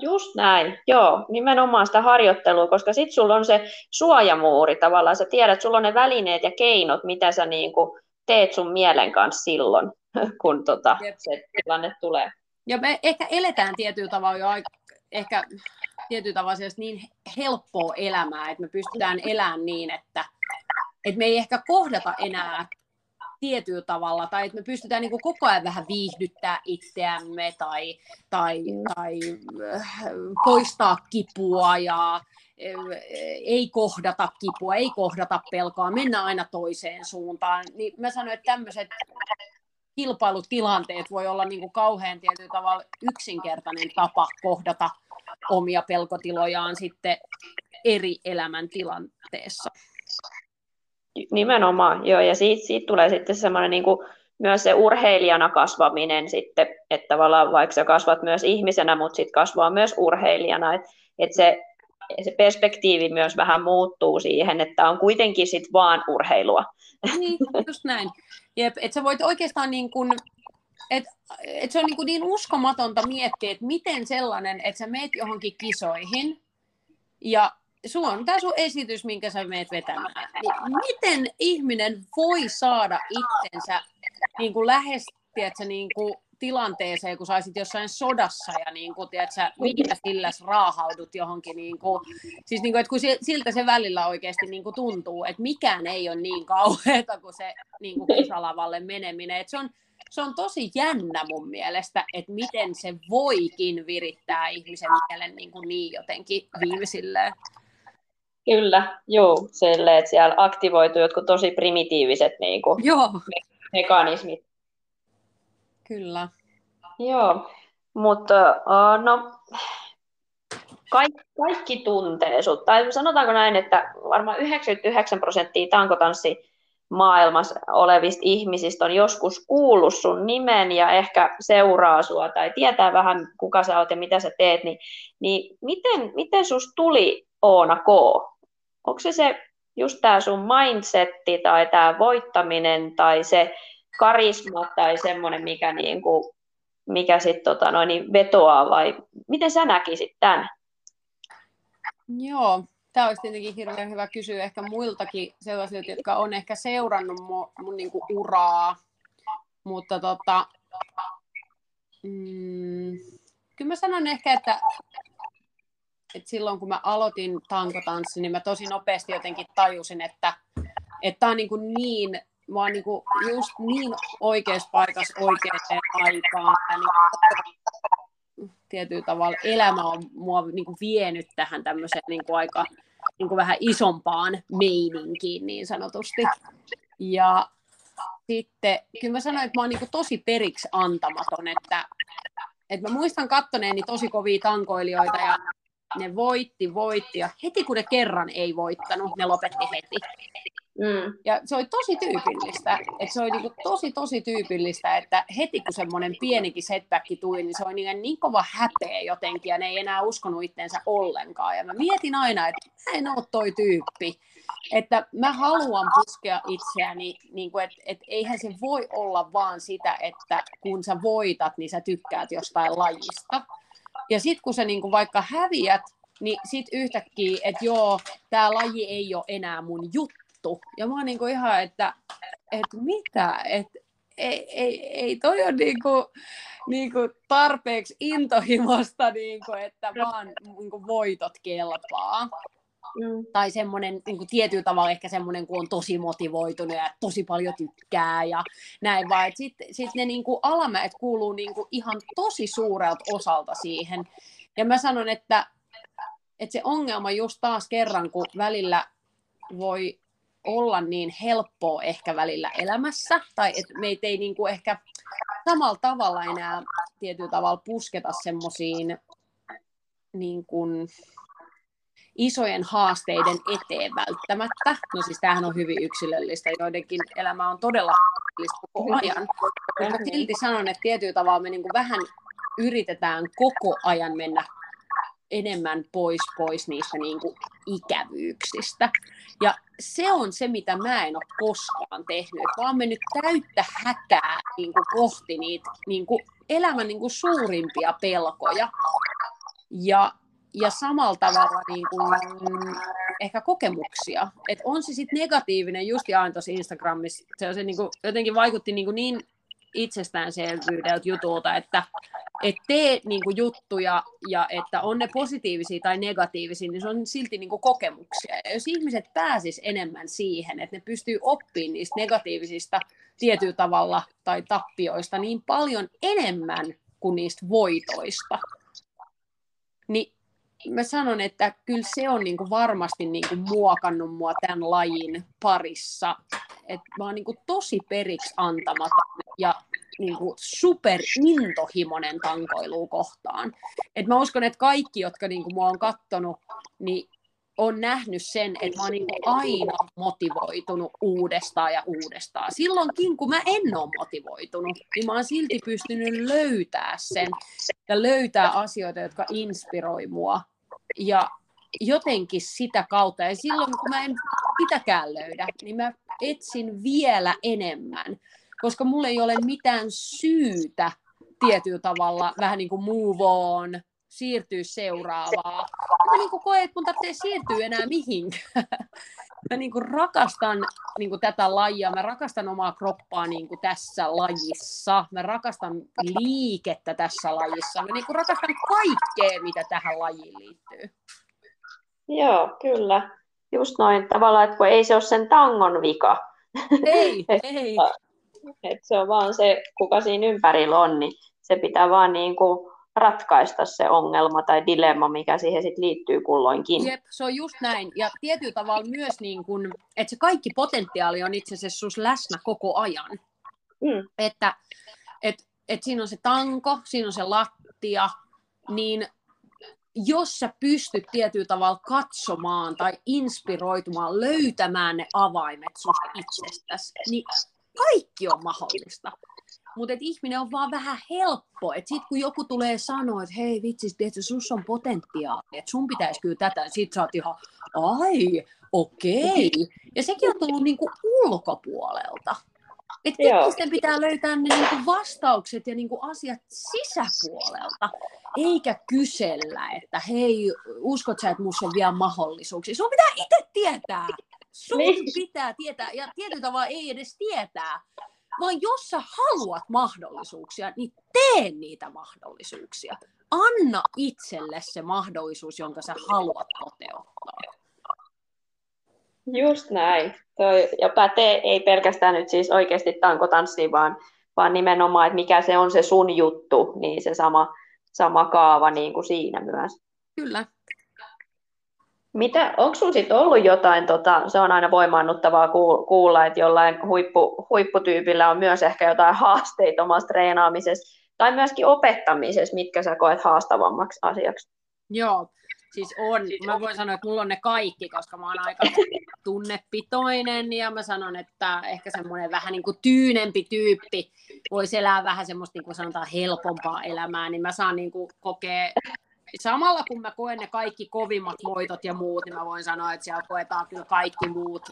Just näin, joo, nimenomaan sitä harjoittelua, koska sitten sulla on se suojamuuri tavallaan, sä tiedät, sulla on ne välineet ja keinot, mitä sä niinku teet sun mielen kanssa silloin, kun tota, se tilanne tulee. Ja me ehkä eletään tietyllä tavalla jo aika, ehkä tietyllä tavalla niin helppoa elämää, että me pystytään elämään niin, että, että me ei ehkä kohdata enää tietyllä tavalla, tai että me pystytään niin kuin koko ajan vähän viihdyttää itseämme, tai, tai, tai äh, poistaa kipua, ja äh, ei kohdata kipua, ei kohdata pelkoa, mennä aina toiseen suuntaan. Niin mä sanoin, että tämmöiset kilpailutilanteet voi olla niin kuin kauhean tietyllä tavalla yksinkertainen tapa kohdata omia pelkotilojaan sitten eri elämäntilanteessa. Nimenomaan, joo, ja siitä, siitä tulee sitten semmoinen niin kuin, myös se urheilijana kasvaminen sitten, että tavallaan vaikka sä kasvat myös ihmisenä, mutta sitten kasvaa myös urheilijana, että et se, se perspektiivi myös vähän muuttuu siihen, että on kuitenkin sitten vaan urheilua. Niin, just näin. Jep, että sä voit oikeastaan niin kuin, et, et se on niin, kuin niin uskomatonta miettiä, että miten sellainen, että sä meet johonkin kisoihin, ja sulla on tämä sun esitys, minkä sä meet vetämään. Niin miten ihminen voi saada itsensä niin kuin lähes, tiedätkö, niin kuin tilanteeseen, kun saisit jossain sodassa ja niin kuin, tiedätkö, mitä sillä raahaudut johonkin. Niin kuin, siis niin kuin, että kun siltä se välillä oikeasti niin kuin tuntuu, että mikään ei ole niin kauheata kuin se niin kuin kisalavalle meneminen. Että se on, se on tosi jännä mun mielestä, että miten se voikin virittää ihmisen mielen niin, kuin niin jotenkin viimeisilleen. Kyllä, joo, sille, että siellä aktivoituu jotkut tosi primitiiviset niin kuin, joo. Me- mekanismit. Kyllä. Joo, mutta uh, no, kaikki, kaikki tuntee sut. Tai sanotaanko näin, että varmaan 99 prosenttia tankotanssi maailmassa olevista ihmisistä on joskus kuullut sun nimen ja ehkä seuraa sua tai tietää vähän, kuka sä oot ja mitä sä teet, niin, niin miten, miten sus tuli Oona K? Onko se se just tämä sun mindsetti tai tämä voittaminen tai se karisma tai semmoinen, mikä, niinku, mikä sit, tota, niin vetoaa vai miten sä näkisit tämän? Joo, tämä olisi tietenkin hirveän hyvä kysyä ehkä muiltakin sellaisilta, jotka on ehkä seurannut mun, mun niinku uraa, mutta tota, mm, kyllä mä sanon ehkä, että, että silloin kun mä aloitin tankotanssin, niin mä tosi nopeasti jotenkin tajusin, että että on niin, kuin niin mä oon niin kuin just niin oikeassa paikassa oikeaan aikaan. Ja niin tietyllä tavalla elämä on mua niin kuin vienyt tähän tämmöiseen niin kuin aika niin kuin vähän isompaan meininkiin niin sanotusti. Ja sitten kyllä mä sanoin, että mä oon niin kuin tosi periksi antamaton, että, että mä muistan kattoneeni tosi kovia tankoilijoita ja ne voitti, voitti ja heti kun ne kerran ei voittanut, ne lopetti heti. Mm. Ja se oli tosi tyypillistä, että se oli niinku tosi tosi tyypillistä, että heti kun semmoinen pienikin setback tuli, niin se oli niin, niin kova häpeä jotenkin ja ne ei enää uskonut itteensä ollenkaan. Ja mä mietin aina, että mä en ole toi tyyppi, että mä haluan puskea itseäni, niin kuin, että, että eihän se voi olla vaan sitä, että kun sä voitat, niin sä tykkäät jostain lajista. Ja sitten kun sä niin kuin vaikka häviät, niin sitten yhtäkkiä, että joo, tämä laji ei ole enää mun juttu. Ja mä oon niinku ihan, että, että mitä, että ei, ei, ei toi ole niinku, niinku tarpeeksi intohimosta, niinku, että vaan niinku voitot kelpaa. Mm. Tai semmoinen niin tietyllä tavalla ehkä semmoinen, kun on tosi motivoitunut ja tosi paljon tykkää ja näin vaan. Sitten sit ne niin kuin alamäet kuuluu niin kuin ihan tosi suurelta osalta siihen. Ja mä sanon, että, että se ongelma just taas kerran, kun välillä voi olla niin helppoa ehkä välillä elämässä, tai että meitä ei niin kuin ehkä samalla tavalla enää tietyllä tavalla pusketa semmoisiin niin kuin isojen haasteiden eteen välttämättä. No siis tämähän on hyvin yksilöllistä, joidenkin elämä on todella haasteellista koko ajan. Mutta silti sanon, että tietyllä tavalla me niin vähän yritetään koko ajan mennä enemmän pois pois niistä niin kuin ikävyyksistä. Ja se on se, mitä mä en ole koskaan tehnyt, vaan mennyt täyttä häkää niin kuin kohti niitä niin kuin elämän niin kuin suurimpia pelkoja. Ja, ja samalla tavalla niin kuin, ehkä kokemuksia. Et on se sitten negatiivinen, just aina tuossa Instagramissa, se, on se niin kuin, jotenkin vaikutti niin, kuin niin itsestäänselvyydeltä jutulta, että et tee niinku juttuja ja että on ne positiivisia tai negatiivisia, niin se on silti niinku kokemuksia. Ja jos ihmiset pääsis enemmän siihen, että ne pystyy oppimaan niistä negatiivisista tietyllä tavalla tai tappioista niin paljon enemmän kuin niistä voitoista, niin mä sanon, että kyllä se on niinku varmasti niinku muokannut mua tämän lajin parissa. Et mä oon niinku tosi periksi antamaton ja niin kuin intohimonen tankoilu kohtaan. Et mä uskon, että kaikki, jotka niin kuin mua on kattonut, niin on nähnyt sen, että mä oon niin aina motivoitunut uudestaan ja uudestaan. Silloinkin, kun mä en ole motivoitunut, niin mä oon silti pystynyt löytää sen ja löytää asioita, jotka inspiroi mua. Ja jotenkin sitä kautta. Ja silloin, kun mä en sitäkään löydä, niin mä etsin vielä enemmän koska mulla ei ole mitään syytä tietyllä tavalla vähän niin kuin move on, siirtyä seuraavaan. Mä niin kuin koen, että mun tarvitsee siirtyä enää mihinkään. Mä niin kuin rakastan niin kuin tätä lajia, mä rakastan omaa kroppaa niin kuin tässä lajissa, mä rakastan liikettä tässä lajissa, mä niin kuin rakastan kaikkea, mitä tähän lajiin liittyy. Joo, kyllä. Just noin tavallaan, että ei se ole sen tangon vika. Ei, ei. Et se on vaan se, kuka siinä ympärillä on, niin se pitää vaan niin kuin ratkaista se ongelma tai dilemma, mikä siihen sit liittyy kulloinkin. Jep, se on just näin. Ja tietyllä tavalla myös, niin kun, että se kaikki potentiaali on itse asiassa sus läsnä koko ajan. Mm. Että et, et siinä on se tanko, siinä on se lattia, niin jos sä pystyt tietyllä tavalla katsomaan tai inspiroitumaan, löytämään ne avaimet susta itsestäsi, niin kaikki on mahdollista. Mutta ihminen on vaan vähän helppo. Että sitten kun joku tulee sanoa, että hei vitsi, tiedätkö, sus on potentiaali, että sun pitäisi kyllä tätä, niin sit sä oot ihan, ai, okei. Ja sekin on tullut niinku ulkopuolelta. Että ihmisten pitää löytää ne niinku vastaukset ja niinku asiat sisäpuolelta, eikä kysellä, että hei, uskot sä, että musta on vielä mahdollisuuksia. Sun pitää itse tietää. Sun niin. pitää tietää, ja tietyllä tavalla ei edes tietää, vaan jos sä haluat mahdollisuuksia, niin tee niitä mahdollisuuksia. Anna itselle se mahdollisuus, jonka sä haluat toteuttaa. Just näin. Toi, ja pätee ei pelkästään nyt siis oikeasti tankotanssiin, vaan, vaan nimenomaan, että mikä se on se sun juttu, niin se sama, sama kaava niin kuin siinä myös. Kyllä. Mitä, onko sinulla sitten ollut jotain, tota, se on aina voimaannuttavaa kuulla, että jollain huippu, huipputyypillä on myös ehkä jotain haasteita omassa treenaamisessa tai myöskin opettamisessa, mitkä sä koet haastavammaksi asiaksi? Joo, siis on. Mä voin sanoa, että mulla on ne kaikki, koska mä oon aika tunnepitoinen ja mä sanon, että ehkä semmoinen vähän niin kuin tyynempi tyyppi voisi elää vähän semmoista niin kuin sanotaan helpompaa elämää, niin mä saan niin kuin kokea samalla kun mä koen ne kaikki kovimmat voitot ja muut, niin mä voin sanoa, että siellä koetaan kyllä kaikki muut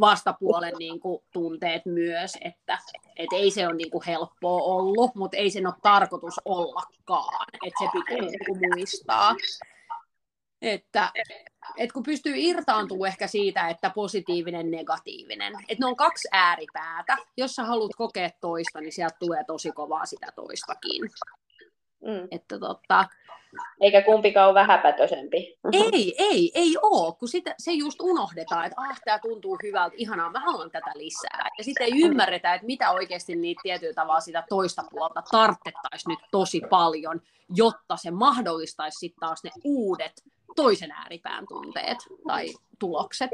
vastapuolen niin kuin, tunteet myös, että et ei se ole niin kuin, helppoa ollut, mutta ei sen ole tarkoitus ollakaan, että se pitää niin kuin, muistaa. Että, että kun pystyy irtaantumaan ehkä siitä, että positiivinen, negatiivinen, että ne on kaksi ääripäätä. Jos sä haluat kokea toista, niin sieltä tulee tosi kovaa sitä toistakin. Mm. Että tota, eikä kumpikaan ole vähäpätösempi. Ei, ei, ei ole, kun sitä, se just unohdetaan, että ah, tämä tuntuu hyvältä, ihanaa, mä haluan tätä lisää. Ja sitten ei ymmärretä, että mitä oikeasti niitä tietyllä tavalla sitä toista puolta tarttettaisiin nyt tosi paljon, jotta se mahdollistaisi sitten taas ne uudet toisen ääripään tunteet tai tulokset.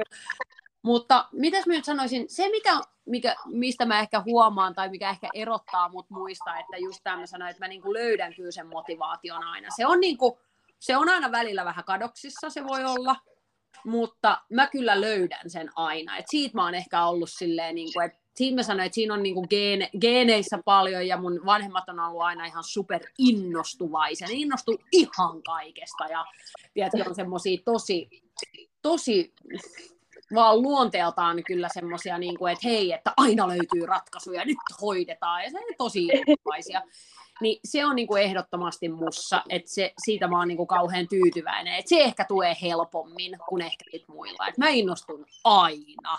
Mutta mitäs mä nyt sanoisin, se mikä, mikä, mistä mä ehkä huomaan tai mikä ehkä erottaa mut muista, että just tämä mä sanoin, että mä niinku löydän kyllä sen motivaation aina. Se on, niinku, se on aina välillä vähän kadoksissa, se voi olla, mutta mä kyllä löydän sen aina. Et siitä mä oon ehkä ollut silleen, niinku, että siinä mä sanoin, että siinä on niinku geene, geeneissä paljon ja mun vanhemmat on ollut aina ihan super innostuvaisia. Ne innostuu ihan kaikesta ja tiedätkö, on semmoisia tosi, tosi vaan luonteeltaan kyllä semmoisia, niin kuin, että hei, että aina löytyy ratkaisuja, nyt hoidetaan, ja se on tosi erilaisia. Niin se on niin kuin ehdottomasti mussa, että se, siitä mä oon niin kuin kauhean tyytyväinen. Että se ehkä tulee helpommin kuin ehkä muilla. Et mä innostun aina.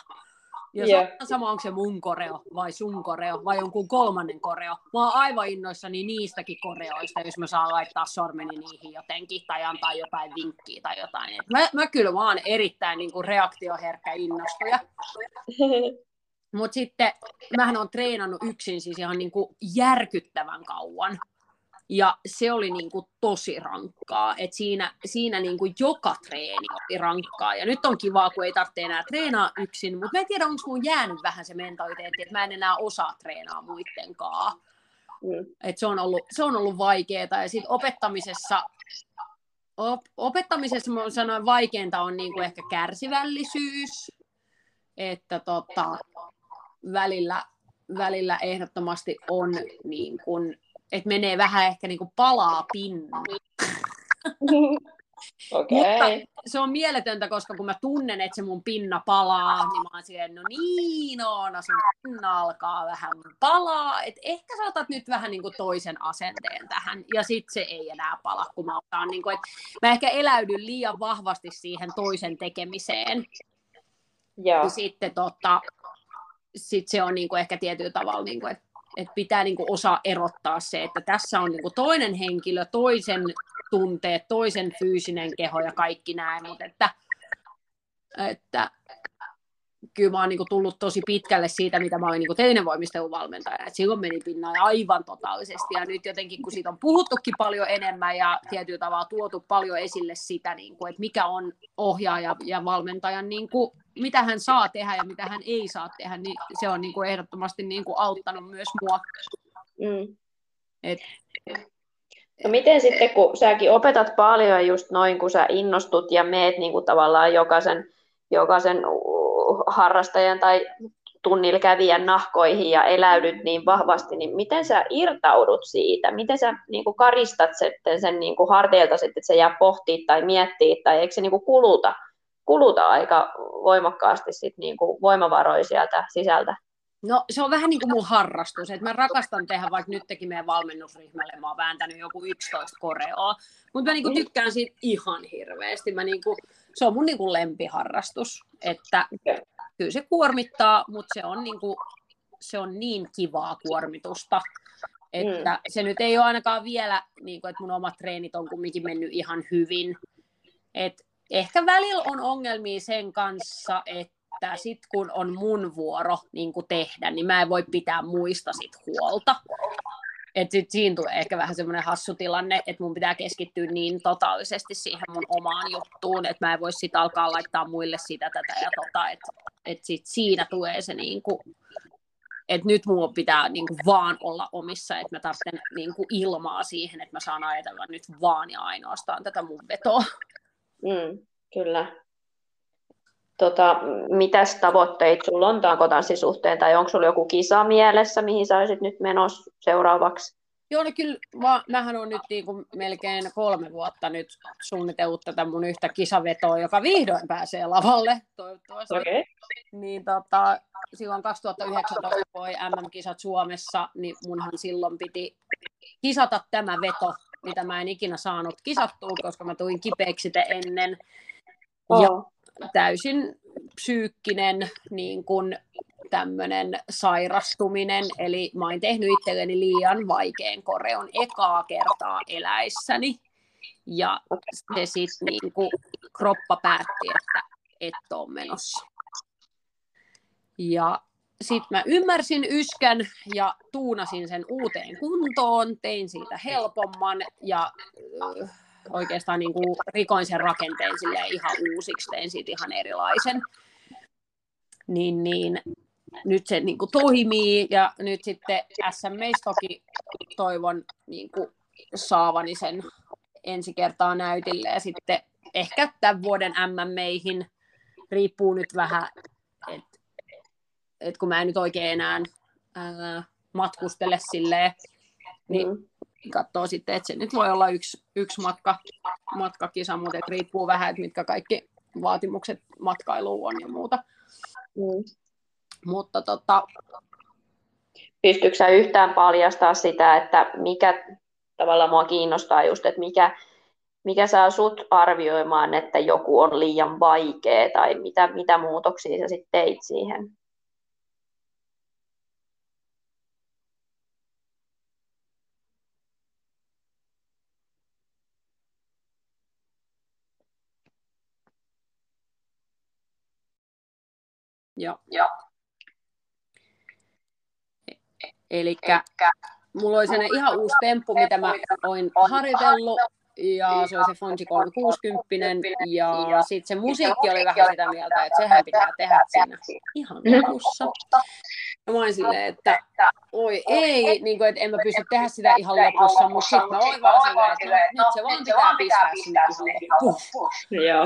Ja yeah. se on sama, onko se mun koreo vai sun koreo vai jonkun kolmannen koreo. Mä oon aivan innoissani niistäkin koreoista, jos mä saan laittaa sormeni niihin jotenkin tai antaa jotain vinkkiä tai jotain. mä, mä kyllä oon erittäin niin kuin reaktioherkkä innostuja. Mutta sitten mähän on treenannut yksin siis ihan niin kuin järkyttävän kauan. Ja se oli niin kuin tosi rankkaa, että siinä, siinä niin kuin joka treeni oli rankkaa. Ja nyt on kivaa, kun ei tarvitse enää treenaa yksin, mutta mä en tiedä, onko mun jäänyt vähän se mentaliteetti, että mä en enää osaa treenaa muittenkaan. Mm. Et se, on ollut, se on ollut vaikeaa. Ja sitten opettamisessa, op, opettamisessa mä sanoin, vaikeinta on niin kuin ehkä kärsivällisyys, että tota, välillä, välillä ehdottomasti on niin kuin, että menee vähän ehkä niin kuin palaa pinnalle. Okay. Mutta se on mieletöntä, koska kun mä tunnen, että se mun pinna palaa, niin mä oon silleen, no niin, no, sun pinna alkaa vähän palaa. Et ehkä saatat nyt vähän niin kuin toisen asenteen tähän, ja sit se ei enää pala, kun mä otan, niin kuin, että mä ehkä eläydyn liian vahvasti siihen toisen tekemiseen. Ja sitten tota, sit se on niin kuin ehkä tietyllä tavalla, niin kuin, että että pitää niin kuin osaa erottaa se, että tässä on niin kuin toinen henkilö, toisen tunteet, toisen fyysinen keho ja kaikki näin, mutta että, että kyllä mä oon niin kuin tullut tosi pitkälle siitä, mitä mä olin niin teinen voimisteluvalmentaja. Et silloin meni pinnalle aivan totaalisesti ja nyt jotenkin, kun siitä on puhuttukin paljon enemmän ja tietyllä tavalla tuotu paljon esille sitä, niin kuin, että mikä on ohjaaja ja valmentajan, niin kuin, mitä hän saa tehdä ja mitä hän ei saa tehdä, niin se on niin kuin ehdottomasti niin kuin auttanut myös mua. Mm. Et, No miten sitten, kun säkin opetat paljon just noin, kun sä innostut ja meet niin kuin tavallaan jokaisen, jokaisen harrastajan tai tunnilla kävijän nahkoihin ja eläydyt niin vahvasti, niin miten sä irtaudut siitä? Miten sä niin kuin karistat sitten sen niin kuin harteilta, sitten, että se jää pohtii tai miettii, tai eikö se niin kuin kuluta, kuluta aika voimakkaasti sit niin kuin voimavaroja sieltä sisältä? No se on vähän niin kuin mun harrastus, että mä rakastan tehdä, vaikka nyt teki meidän valmennusryhmälle, mä oon vääntänyt joku 11 koreoa, mutta mä niin kuin tykkään siitä ihan hirveästi. Mä niin kuin, se on mun niin kuin lempiharrastus, että kyllä se kuormittaa, mutta se on niin, kuin, se on niin kivaa kuormitusta, että mm. se nyt ei ole ainakaan vielä, niin kuin, että mun omat treenit on kumminkin mennyt ihan hyvin. Et ehkä välillä on ongelmia sen kanssa, että että sit kun on mun vuoro niin tehdä, niin mä en voi pitää muista sit huolta. Et sit siinä tulee ehkä vähän semmoinen hassu tilanne, että mun pitää keskittyä niin totaalisesti siihen mun omaan juttuun, että mä en voi sit alkaa laittaa muille sitä, tätä ja tota, että et sit siinä tulee se niinku, että nyt mun pitää niinku vaan olla omissa, että mä tarvitsen niinku ilmaa siihen, että mä saan ajatella nyt vaan ja ainoastaan tätä mun vetoa. Mm, kyllä tota, mitäs tavoitteita sulla on tankotanssin suhteen, tai onko sulla joku kisa mielessä, mihin sä olisit nyt menossa seuraavaksi? Joo, no kyllä mä, mähän on nyt niin kuin melkein kolme vuotta nyt suunnitellut tätä mun yhtä kisavetoa, joka vihdoin pääsee lavalle, toivottavasti. Okay. Niin tota, silloin 2019 voi MM-kisat Suomessa, niin munhan silloin piti kisata tämä veto, mitä mä en ikinä saanut kisattua, koska mä tuin kipeäksi ennen. Oh. Ja täysin psyykkinen niin kuin tämmöinen sairastuminen, eli mä oon tehnyt itselleni liian vaikean koreon ekaa kertaa eläissäni, ja se sitten niin kuin kroppa päätti, että et ole menossa. Ja sitten mä ymmärsin yskän ja tuunasin sen uuteen kuntoon, tein siitä helpomman ja oikeastaan niin kuin rikoin sen rakenteen ihan uusiksi, tein siitä ihan erilaisen. Niin, niin nyt se niin kuin toimii ja nyt sitten SMEis toki toivon niin kuin saavani sen ensi kertaa näytille ja sitten ehkä tämän vuoden MMEihin riippuu nyt vähän, että et kun mä en nyt oikein enää ää, matkustele silleen, niin mm katsoo sitten, että se nyt voi olla yksi, yksi matka, matkakisa, mutta et riippuu vähän, että mitkä kaikki vaatimukset matkailuun on ja muuta. Mm. Mutta tota... Pystyykö sä yhtään paljastaa sitä, että mikä tavallaan mua kiinnostaa just, että mikä, mikä saa sut arvioimaan, että joku on liian vaikea tai mitä, mitä muutoksia sä sitten teit siihen? Joo. Joo. Eli mulla oli sellainen ihan uusi temppu, mitä mä oon harjoitellut, ja se oli se Fonsi 360, ja sitten se musiikki oli vähän sitä mieltä, että sehän pitää tehdä siinä ihan lopussa. Ja mä olin silleen, että oi ei, niin kuin, että en mä pysty tehdä sitä ihan lopussa, mutta sitten mä olin vaan silleen, että nyt se vaan pitää pistää sinne ihan loppuun. Ja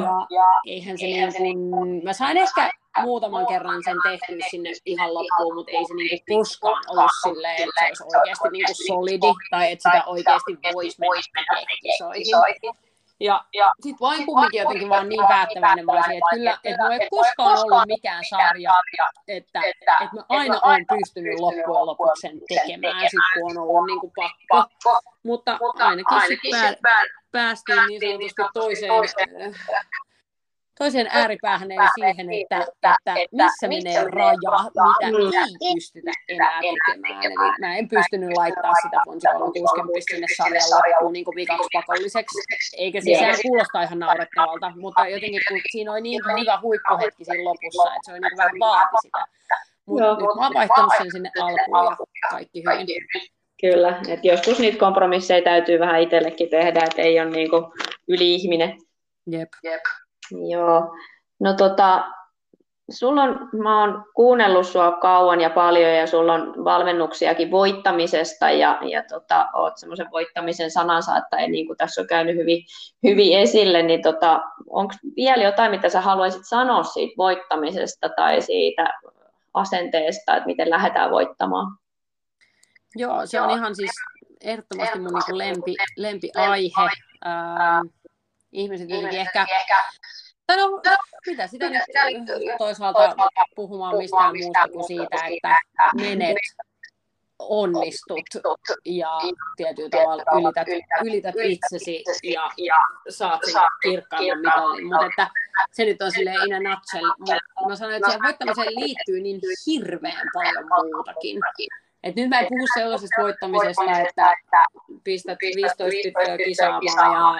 eihän se niin kuin, mä sain ehkä muutaman kerran sen tehty sinne ihan loppuun, mutta ei se niinku koskaan ollut silleen, että se olisi oikeasti niinku solidi tai että sitä oikeasti voisi mennä kisoihin. Ja, ja sitten vain kumminkin jotenkin vaan niin päättäväinen vaan siihen, että kyllä, että mulla ei koskaan ollut mikään sarja, että, että mä aina olen pystynyt loppujen lopuksi sen tekemään, sit kun on ollut niin kuin pakko. Mutta ainakin sitten päästiin niin sanotusti toiseen toiseen ääripäähän eli siihen, että, että missä menee raja, mitä ei pystytä enää tekemään. Eli mä en pystynyt laittaa sitä Fonsi 360 sinne sarjan loppuun niin vikaksi pakolliseksi, eikä siis sehän kuulostaa ihan naurettavalta, mutta jotenkin kun siinä oli niin hyvä huippuhetki siinä lopussa, että se oli niin vähän vaati sitä. Mutta nyt mä oon vaihtanut sen sinne alkuun ja kaikki hyvin. Kyllä, että joskus niitä kompromisseja täytyy vähän itsellekin tehdä, että ei ole niin yli-ihminen. Jep. Jep. Joo. No tota, sulla on, mä oon kuunnellut sua kauan ja paljon ja sulla on valmennuksiakin voittamisesta ja, ja tota, oot semmoisen voittamisen sanansa, että ei, niin kuin tässä on käynyt hyvin, hyvin esille, niin tota, onko vielä jotain, mitä sä haluaisit sanoa siitä voittamisesta tai siitä asenteesta, että miten lähdetään voittamaan? Joo, se on ihan siis ehdottomasti mun niin lempi, lempiaihe. Ähm, ihmiset jotenkin ehkä no, mitä sitä nyt toisaalta puhumaan mistään muusta kuin siitä, että menet, onnistut ja tietyllä tavalla ylität, ylität itsesi ja saat sen kirkkaamman mitalin. Mutta että se nyt on silleen in a nutshell. Mä sanoin, että siihen voittamiseen liittyy niin hirveän paljon muutakin. Et nyt mä en puhu sellaisesta voittamisesta, että pistät 15 tyttöä kisaamaan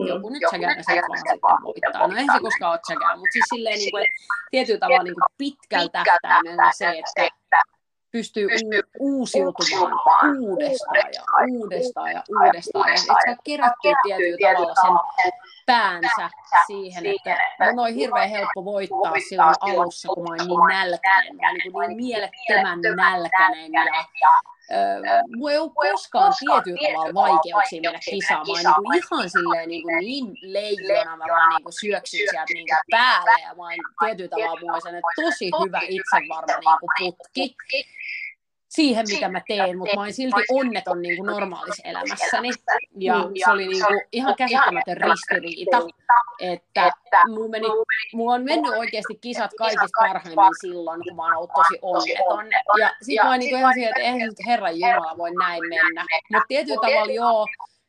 ja joku nyt säkään ja sitten vaan sitten voittaa. No ei se koskaan ole säkään, mutta siis silleen, niin kuin, että tietyllä tavalla niin kuin pitkällä tähtäimellä se, että pystyy uusiutumaan uudestaan ja uudestaan ja uudestaan. Ja että saa kerättyä tietyllä tavalla sen päänsä siihen, että mun on hirveän helppo voittaa silloin alussa, kun mä olin niin nälkäinen. Mä olin niin, niin mielettömän nälkäinen ja Mua ei ole koskaan tietyllä tavalla vaikeuksia mennä kisaamaan. Niin kuin ihan silleen niin, kuin niin leijona mä vaan niin syöksyn sieltä niin päälle ja mä oon tietyllä tavalla mulla tosi hyvä itsevarma niin kuin putki siihen, mitä mä teen, mutta mä olin silti onneton niin kuin normaalissa elämässäni. Ja se oli niin kuin ihan käsittämätön ristiriita, että mun, meni, mun on mennyt oikeasti kisat kaikista parhaimmin silloin, kun mä oon ollut tosi onneton. Ja sit mä oon niin ihan siihen, että eihän nyt Herran Jumala voi näin mennä. Mutta tietyllä tavalla joo,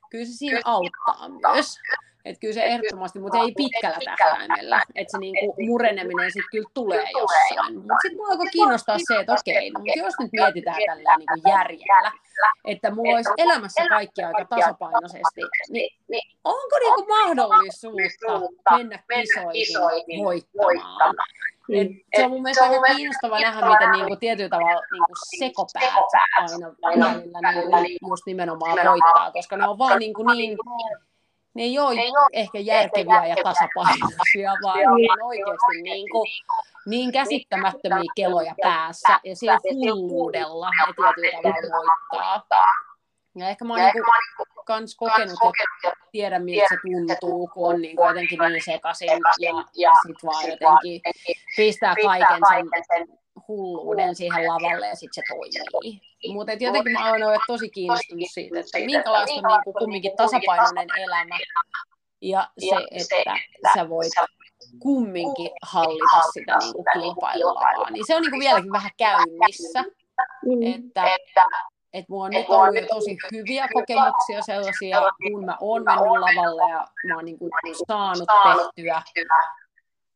kyllä se siinä auttaa myös. Että kyllä se ehdottomasti, mutta ei pitkällä tähtäimellä. Että se niinku mureneminen sitten kyllä tulee jossain. Mutta sitten mua alkoi kiinnostaa se, että okei, no, mutta jos nyt mietitään tällä niinku järjellä, että mulla olisi elämässä kaikki aika tasapainoisesti, niin, niin onko niinku mahdollisuutta mennä kisoihin voittamaan? Et se on mun mielestä aika kiinnostava nähdä, miten niinku tietyllä tavalla niinku sekopäät aina välillä niinku just nimenomaan voittaa, koska ne on vaan niinku niin ne ei ole, ei ole ehkä järkeviä ja tasapainoisia, vaan ne on oikeasti niin, kuin, niin käsittämättömiä keloja päässä ja siellä hulluudella ne tietyllä tavalla voittaa. Ja ehkä mä oon niinku kans kokenut ja tiedän miltä se tuntuu, kun on niinku jotenkin niin sekaisin ja, ja sit vaan jotenkin pistää kaiken sen hulluuden siihen lavalle ja sitten se toimii. Mutta jotenkin mä oon ollut tosi kiinnostunut siitä, että minkälaista on niinku kumminkin tasapainoinen elämä ja se, että sä voit kumminkin hallita sitä niinku kilpailulavaa. Niin se on niinku vieläkin vähän käynnissä. Että, että mulla on nyt ollut jo tosi hyviä kokemuksia sellaisia, kun mä oon mennyt lavalle ja mä oon niinku saanut tehtyä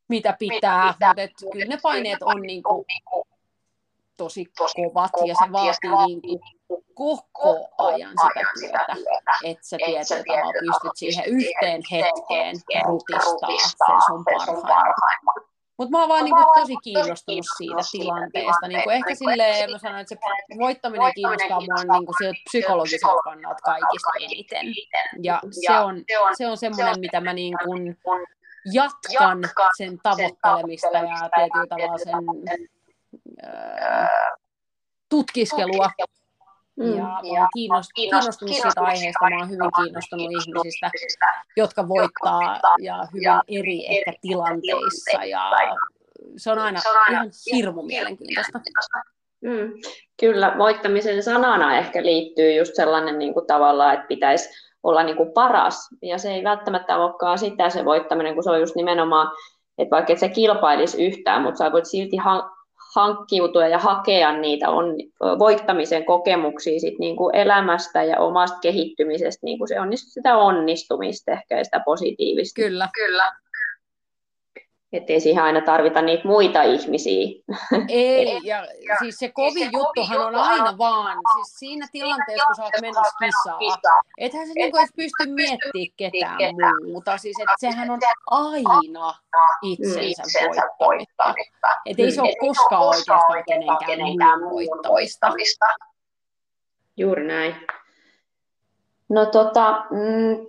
mitä pitää, mutta et kyllä ne paineet on niinku tosi kovat ja se vaatii niinku koko ajan sitä työtä, että sä tietyllä tavalla pystyt siihen yhteen hetkeen rutistaa sen sun parhaimman. Mutta mä oon vaan niinku tosi kiinnostunut siitä tilanteesta. Niinku ehkä silleen, mä sanoin, että se voittaminen kiinnostaa mua niinku psykologiselta kannalta kaikista eniten. Ja se on, se on semmoinen, mitä mä niinku jatkan sen tavoittelemista ja tietyllä tavalla sen tutkiskelua. Mm. Ja olen kiinnostunut, kiinnostunut siitä aiheesta, mä olen hyvin kiinnostunut ihmisistä, jotka voittaa ja hyvin eri ehkä tilanteissa. Ja se on aina ihan hirmu mielenkiintoista. Mm. Kyllä, voittamisen sanana ehkä liittyy just sellainen niin kuin tavallaan, että pitäisi olla niin kuin paras. Ja se ei välttämättä olekaan sitä se voittaminen, kun se on just nimenomaan, että vaikka et se kilpailisi yhtään, mutta sä voit silti hankkiutua ja hakea niitä on, voittamisen kokemuksia sit niin kuin elämästä ja omasta kehittymisestä, niin kuin se on sitä onnistumista ehkä ja sitä positiivista. Kyllä. Kyllä. Että ei siihen aina tarvita niitä muita ihmisiä. Ei, ja siis se kovin juttuhan on aina vaan, siis siinä tilanteessa, kun sä oot menossa kisaa, ethän se niinku edes pysty miettimään ketään muuta, siis että sehän on aina itsensä voittamista. Että ei se ole koskaan oikeastaan kenenkään muun voittamista. Juuri näin. No tota, mm,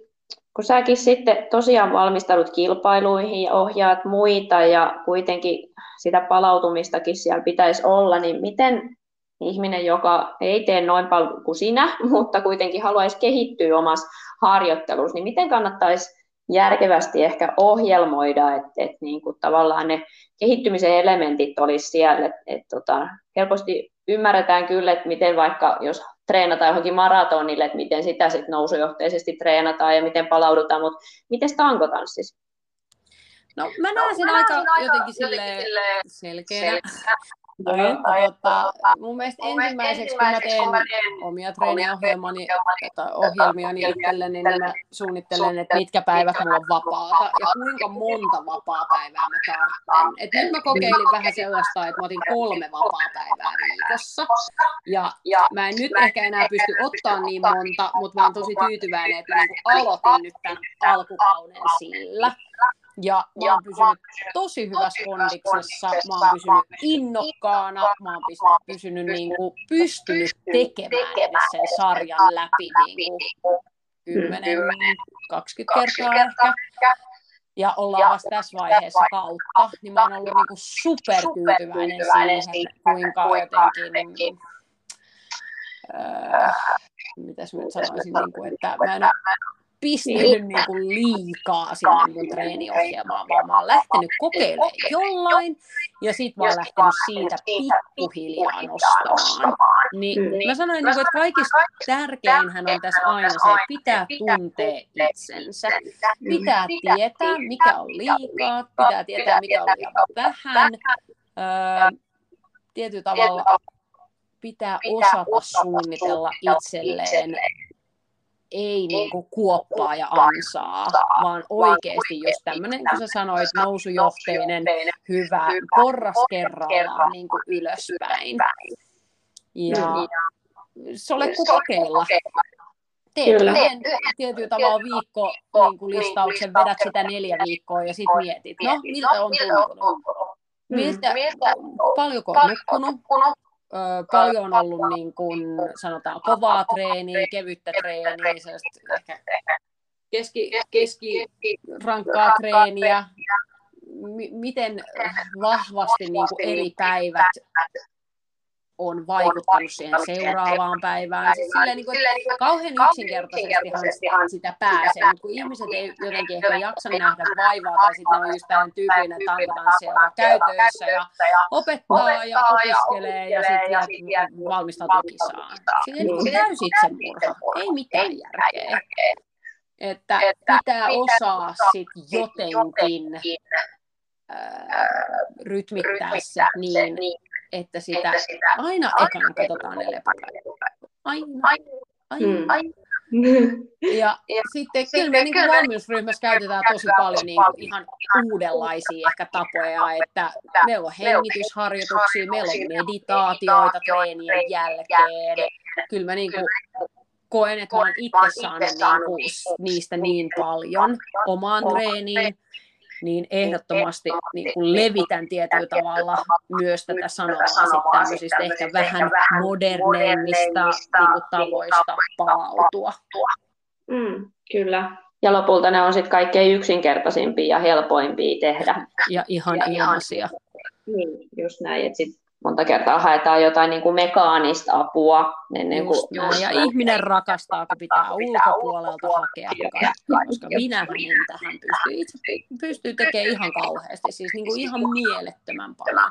kun säkin sitten tosiaan valmistaudut kilpailuihin ja ohjaat muita ja kuitenkin sitä palautumistakin siellä pitäisi olla, niin miten ihminen, joka ei tee noin paljon kuin sinä, mutta kuitenkin haluaisi kehittyä omassa harjoittelussa, niin miten kannattaisi järkevästi ehkä ohjelmoida, että, että niin kuin tavallaan ne kehittymisen elementit olisi siellä, että, että tota, helposti ymmärretään kyllä, että miten vaikka jos treenataan johonkin maratonille, että miten sitä sitten nousujohteisesti treenataan ja miten palaudutaan, mutta miten tankotanssissa? No mä näen sen no, aika jotenkin, jotenkin selkeänä. Niin, tota, mun mielestä mun ensimmäiseksi, kun mä teen omia treeniohjelmani tai ohjelmiani itselleni, niin mä suunnittelen, että mitkä päivät mulla on vapaata ja kuinka monta vapaa-päivää mä tarvitsen. Et nyt mä kokeilin vähän sellaista, että mä otin kolme vapaa-päivää viikossa. Ja mä en nyt ehkä enää pysty ottaa niin monta, mutta mä oon tosi tyytyväinen, että mä niin aloitin nyt tämän alkukauden sillä. Ja mä oon pysynyt tosi hyvässä kondiksessa, mä oon pysynyt innokkaana, mä oon pysynyt niin kuin, pystynyt tekemään sen sarjan läpi niin kuin 10-20 kertaa ehkä. Ja ollaan vasta tässä vaiheessa kautta, niin mä oon ollut niin kuin supertyytyväinen siihen, kuinka jotenkin äh, mitäs mä nyt sanoisin, niin kuin, että mä en pistänyt niin. kuin liikaa sinne mun treeniohjelmaan, vaan mä oon lähtenyt kokeilemaan jollain ja sit mä oon lähtenyt siitä pikkuhiljaa nostamaan. Niin mä sanoin, niin kuin, että kaikista tärkeinhän on tässä aina se, että pitää tuntea itsensä. Pitää tietää, mikä on liikaa, pitää tietää, mikä on liian vähän. Öö, tietyllä tavalla pitää osata suunnitella itselleen ei niin kuin kuoppaa ja ansaa, vaan oikeasti jos tämmöinen, kun sä sanoit, nousujohteinen, hyvä, porras kerrallaan niin kuin ylöspäin. Ja se ole kuin kokeilla. Teet yhden tietyllä tavalla viikko niin kuin listauksen, vedät sitä neljä viikkoa ja sitten mietit, no miltä on tuntunut? Miltä, paljonko on nukkunut? Paljon on ollut niin kuin, sanotaan kovaa treeniä, kevyttä treeniä, ehkä keski, keski rankkaa treeniä, M- miten vahvasti niin kuin eri päivät on vaikuttanut siihen seuraavaan päivään. Siis silleen, niin kuin, että kauhean yksinkertaisestihan sitä pääsee, mutta kun ihmiset ei jotenkin ehkä jaksa nähdä vaivaa, tai sitten on just tämmöinen tyypillinen tankotanssi, joka käy töissä ja opettaa ja opiskelee ja sitten valmistautuu kisaan. Siinä niin täysi itsemurha, ei mitään järkeä. Että pitää osaa sitten jotenkin rytmittää se niin, että sitä, että sitä aina ekana katsotaan ne lepopäivät. Aina. Aina. aina. Mm. Ja, ja sitten kyllä me niin valmiusryhmässä käytetään tosi paljon niin kuin ihan uudenlaisia ehkä tapoja, että meillä on hengitysharjoituksia, meillä on meditaatioita treenien jälkeen. Kyllä mä niin kuin koen, että mä oon itse saanut niin kuin niistä niin paljon omaan treeniin niin ehdottomasti niin kuin levitän tietyllä tavalla myös tätä sanaa sitten tämmöisistä ehkä vähän moderneimmista niin kuin tavoista palautua. Mm, kyllä. Ja lopulta ne on sitten kaikkein yksinkertaisimpia ja helpoimpia tehdä. Ja ihan ilmaisia. Niin, just näin. Että sit monta kertaa haetaan jotain niin kuin mekaanista apua. Ennen kuin, just näin. Ja ihminen rakastaa, kun pitää ulkopuolelta hakea kaikkea, koska minä en tähän pysty. Itse pystyy tekemään ihan kauheasti, siis niin kuin ihan mielettömän paljon.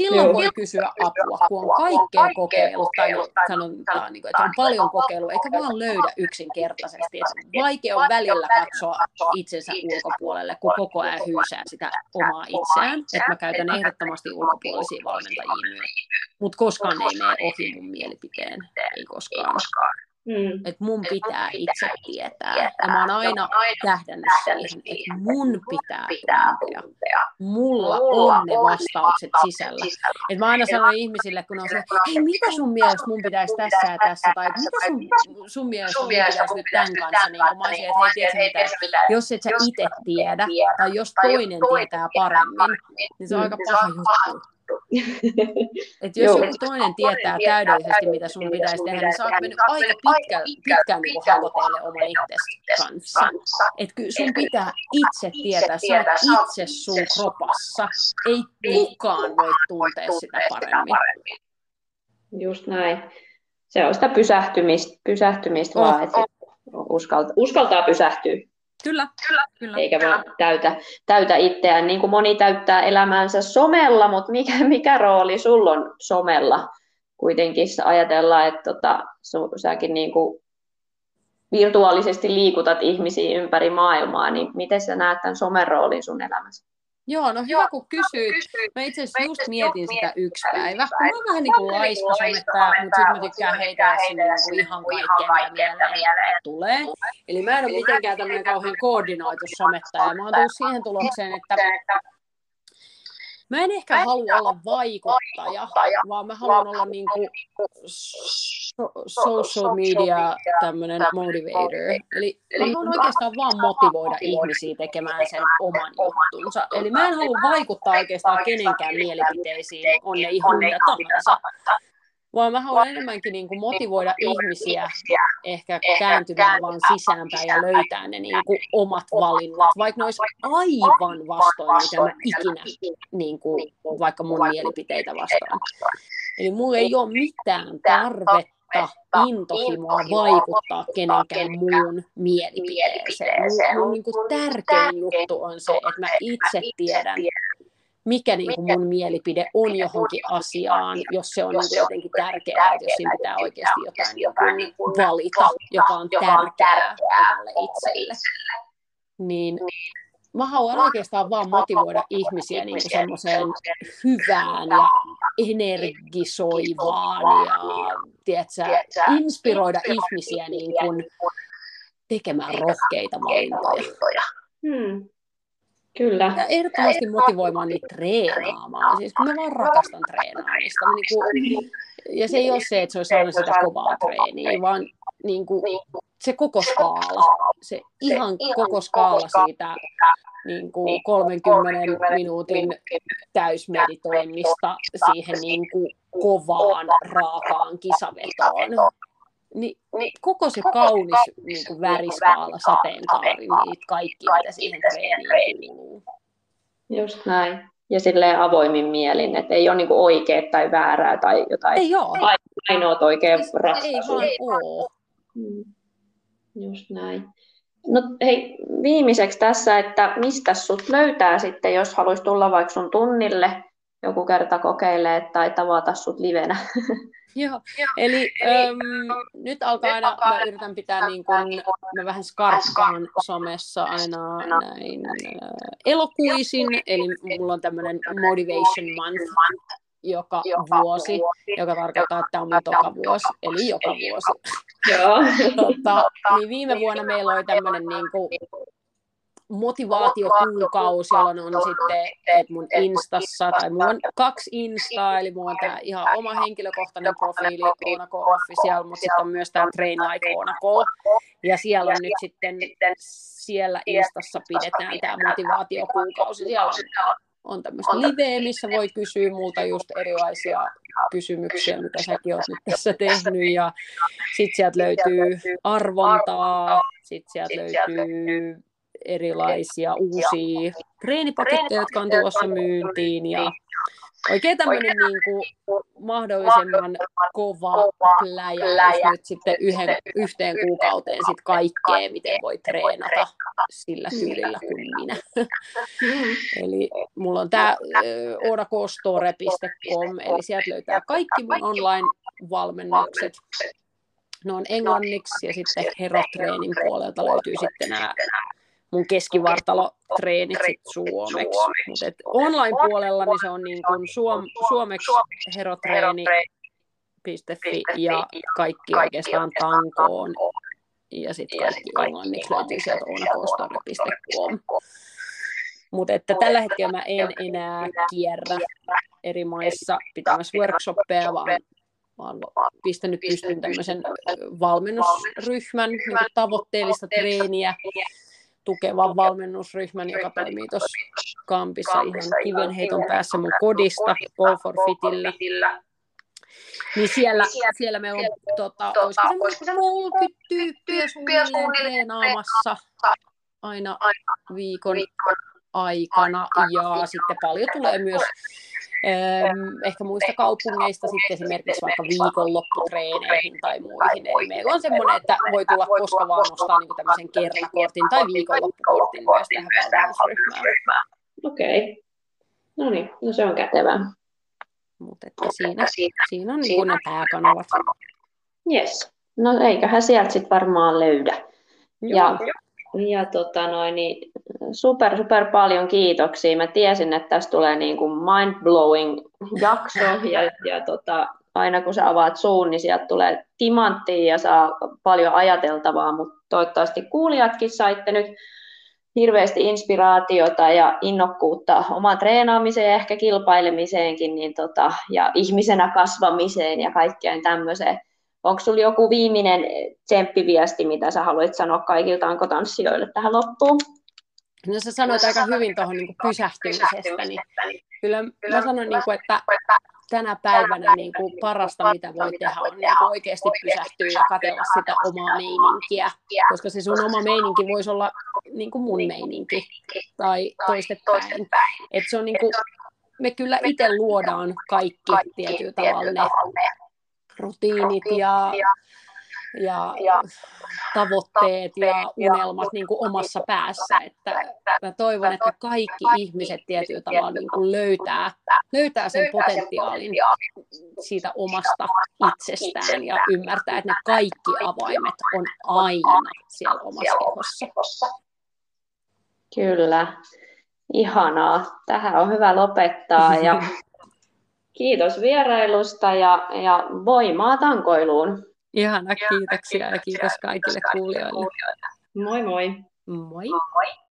Silloin voi kysyä apua, kun on kaikkea kokeilu, tai sanotaan, niin kuin, että on paljon kokeilu, eikä vaan löydä yksinkertaisesti. Että vaikea on välillä katsoa itsensä ulkopuolelle, kun koko ajan hyysää sitä omaa itseään. Että mä käytän ehdottomasti ulkopuolisia valmentajia myös. Mutta koskaan ei mene ohi mun mielipiteen, ei koskaan. Mm. Että mun pitää itse tietää. Ja mä oon aina tähdännyt siihen, että mun pitää tuntea. Mulla on ne vastaukset sisällä. Et mä aina sanon ihmisille, kun on se, hei mitä sun mielestä mun pitäisi tässä ja tässä, tai mitä sun, sun mielestä mun pitäisi nyt tämän kanssa. Niin kun mä olisin, että hei, tiedätkö mitä, jos et sä itse tiedä, tai jos toinen tietää paremmin, niin se on aika paha juttu Et jos joku toinen tietää täydellisesti, mitä sun pitäisi tehdä, niin sä oot mennyt aika pitkä, pitkään niin hakoteille oman itsesi kanssa. Et kyllä sun pitää itse tietää, sä oot itse sun kropassa. Ei kukaan voi tuntea sitä paremmin. Just näin. Se on sitä pysähtymistä, pysähtymistä oh. vaan, että uskaltaa, uskaltaa pysähtyä. Kyllä, kyllä, kyllä. Eikä vaan täytä, täytä itseään, niin kuin moni täyttää elämänsä somella, mutta mikä, mikä rooli sulla on somella? Kuitenkin ajatellaan, että tota, säkin niin kuin virtuaalisesti liikutat ihmisiä ympäri maailmaa, niin miten sä näet tämän somen roolin sun elämässä? Joo, no hyvä kun kysyit. Mä itse asiassa just mietin sitä yksi päivä. Kun mä oon vähän niin kuin laiska somettaa, mutta sitten mä tykkään heitä sinne niin ihan kaikkeen, mitä mieleen tulee. Eli mä en ole mitenkään tämmöinen kauhean koordinoitu somettaja. Mä oon tullut siihen tulokseen, että Mä en ehkä halua olla vaikuttaja, vaan mä haluan olla niinku so, social media tämmöinen motivator. Eli mä haluan oikeastaan vaan motivoida ihmisiä tekemään sen oman juttunsa. Eli mä en halua vaikuttaa oikeastaan kenenkään mielipiteisiin, on ne ihan mitä tahansa vaan mä haluan enemmänkin niin kuin motivoida ihmisiä ehkä kääntymään vaan sisäänpäin ja löytää ne niin kuin omat valinnat, vaikka ne olisi aivan vastoin, mitä mä ikinä, niin kuin, vaikka mun mielipiteitä vastaan. Eli mulla ei ole mitään tarvetta intohimoa vaikuttaa kenenkään muun mielipiteeseen. Mun, mun niin kuin tärkein juttu on se, että mä itse tiedän, mikä niin kuin mun mielipide on johonkin asiaan, jos se on niin kuin jotenkin tärkeää, että jos siinä pitää oikeasti jotain niin kuin valita, joka on tärkeää omalle itselle. Niin mä haluan oikeastaan vaan motivoida ihmisiä niin kuin semmoiseen hyvään ja energisoivaan ja tiedätkö, inspiroida ihmisiä niin kuin tekemään rohkeita valintoja. Hmm. Kyllä. Ja ehdottomasti motivoimaan niitä treenaamaan. Siis kun mä vaan rakastan treenaamista. Mä niinku, ja se ei ole se, että se olisi aina sitä kovaa treeniä, vaan niinku, se koko skaala. Se ihan koko skaala siitä niin kuin 30 minuutin täysmeditoinnista siihen niin kuin kovaan, raakaan kisavetoon niin, niin koko se kaunis niin kuin väriskaala, sateenkaari, niin kaikki, mitä siihen treeniin kuuluu. Just näin. Ja silleen avoimin mielin, että ei ole niin oikea tai väärää tai jotain ei ole. ainoat oikein siis ratkaisuja. Ei vaan ole. Hmm. Just näin. No hei, viimeiseksi tässä, että mistä sut löytää sitten, jos haluaisi tulla vaikka sun tunnille joku kerta kokeilee tai tavata sut livenä? Joo, eli äm, nyt alkaa aina, mä yritän pitää niin kuin, mä vähän skarppaan somessa aina näin äh, elokuisin, eli mulla on tämmöinen motivation month, joka vuosi, joka tarkoittaa, että tämä on mun toka vuosi, eli joka vuosi. Joo. tota, niin viime vuonna meillä oli tämmöinen niin kuin, motivaatiokuukausi, jolloin on sitten, että mun Instassa, tai mulla on kaksi Instaa, eli mulla on tämä ihan oma henkilökohtainen profiili, Onako Official, mutta sitten on myös tämä Train Like Onako, ja siellä on nyt sitten, siellä Instassa pidetään tämä motivaatiokuukausi, siellä on on tämmöistä liveä, missä voi kysyä multa just erilaisia kysymyksiä, mitä säkin oot nyt tässä tehnyt. Ja sitten sieltä löytyy arvontaa, sitten sieltä löytyy erilaisia uusia treenipaketteja, jotka on tulossa myyntiin ja oikein tämmöinen niin kuin mahdollisimman kova pläjäys nyt sitten yhden, yhteen kuukauteen sit kaikkea, miten voi treenata sillä tyylillä kuin minä. eli mulla on tämä odakostore.com, eli sieltä löytää kaikki mun online-valmennukset. Ne on englanniksi ja sitten Herotreenin puolelta löytyy sitten nämä mun keskivartalotreenit sit suomeksi. Mutta online-puolella niin se on niin kuin suom, suomeksi herotreeni.fi ja kaikki oikeastaan tankoon. Ja sitten kaikki englanniksi löytyy sieltä onakostorre.com. Mutta että tällä hetkellä mä en enää kierrä eri maissa pitämässä workshoppeja, vaan vaan pistänyt pystyyn tämmöisen valmennusryhmän niin tavoitteellista treeniä tukevan valmennusryhmän, joka toimii tuossa kampissa ihan kivenheiton päässä mun kodista, Go for Fitillä. Niin siellä, siellä meillä on, tota, olisiko se 30 tyyppiä suunnilleen treenaamassa aina viikon aikana. Ja sitten paljon tulee myös ehkä muista kaupungeista sitten esimerkiksi vaikka viikonlopputreeneihin tai muihin. Eli meillä on semmoinen, että voi tulla koska vaan nostaa niin tämmöisen kertakortin tai viikonloppukortin myös tähän valmennusryhmään. Okei. Okay. No niin, no se on kätevää. Mutta että siinä, siinä on niin ne pääkanavat. Yes. No eiköhän sieltä sitten varmaan löydä. Joo. Ja, ja tota noin, niin super, super paljon kiitoksia. Mä tiesin, että tästä tulee niin kuin mind-blowing jakso ja, ja tota, aina kun sä avaat suun, niin sieltä tulee timanttia ja saa paljon ajateltavaa, mutta toivottavasti kuulijatkin saitte nyt hirveästi inspiraatiota ja innokkuutta omaan treenaamiseen ja ehkä kilpailemiseenkin niin tota, ja ihmisenä kasvamiseen ja kaikkeen tämmöiseen. Onko sinulla joku viimeinen tsemppiviesti, mitä sä haluat sanoa kaikilta tanssijoille tähän loppuun? No sä sanoit aika hyvin tuohon niin pysähtymisestä, niin kyllä mä sanoin, niin kuin, että tänä päivänä niin kuin parasta, mitä voi tehdä, on niin oikeasti pysähtyä ja katsella sitä omaa meininkiä, koska se sun oma meininki voisi olla niin kuin mun meininki tai toistepäin. Et se on niin kuin, me kyllä itse luodaan kaikki tietyllä tavalla ne rutiinit ja ja, ja tavoitteet ja unelmat niin kuin omassa päässä. Että mä toivon, että kaikki ihmiset tietyllä tavalla niin kuin löytää, löytää sen potentiaalin siitä omasta itsestään ja ymmärtää, että ne kaikki avaimet on aina siellä omassa kehossa. Kyllä. Ihanaa. Tähän on hyvä lopettaa ja kiitos vierailusta ja, ja voimaa tankoiluun. Ihana, kiitoksia ja kiitos kaikille kuulijoille. Moi moi. Moi. moi.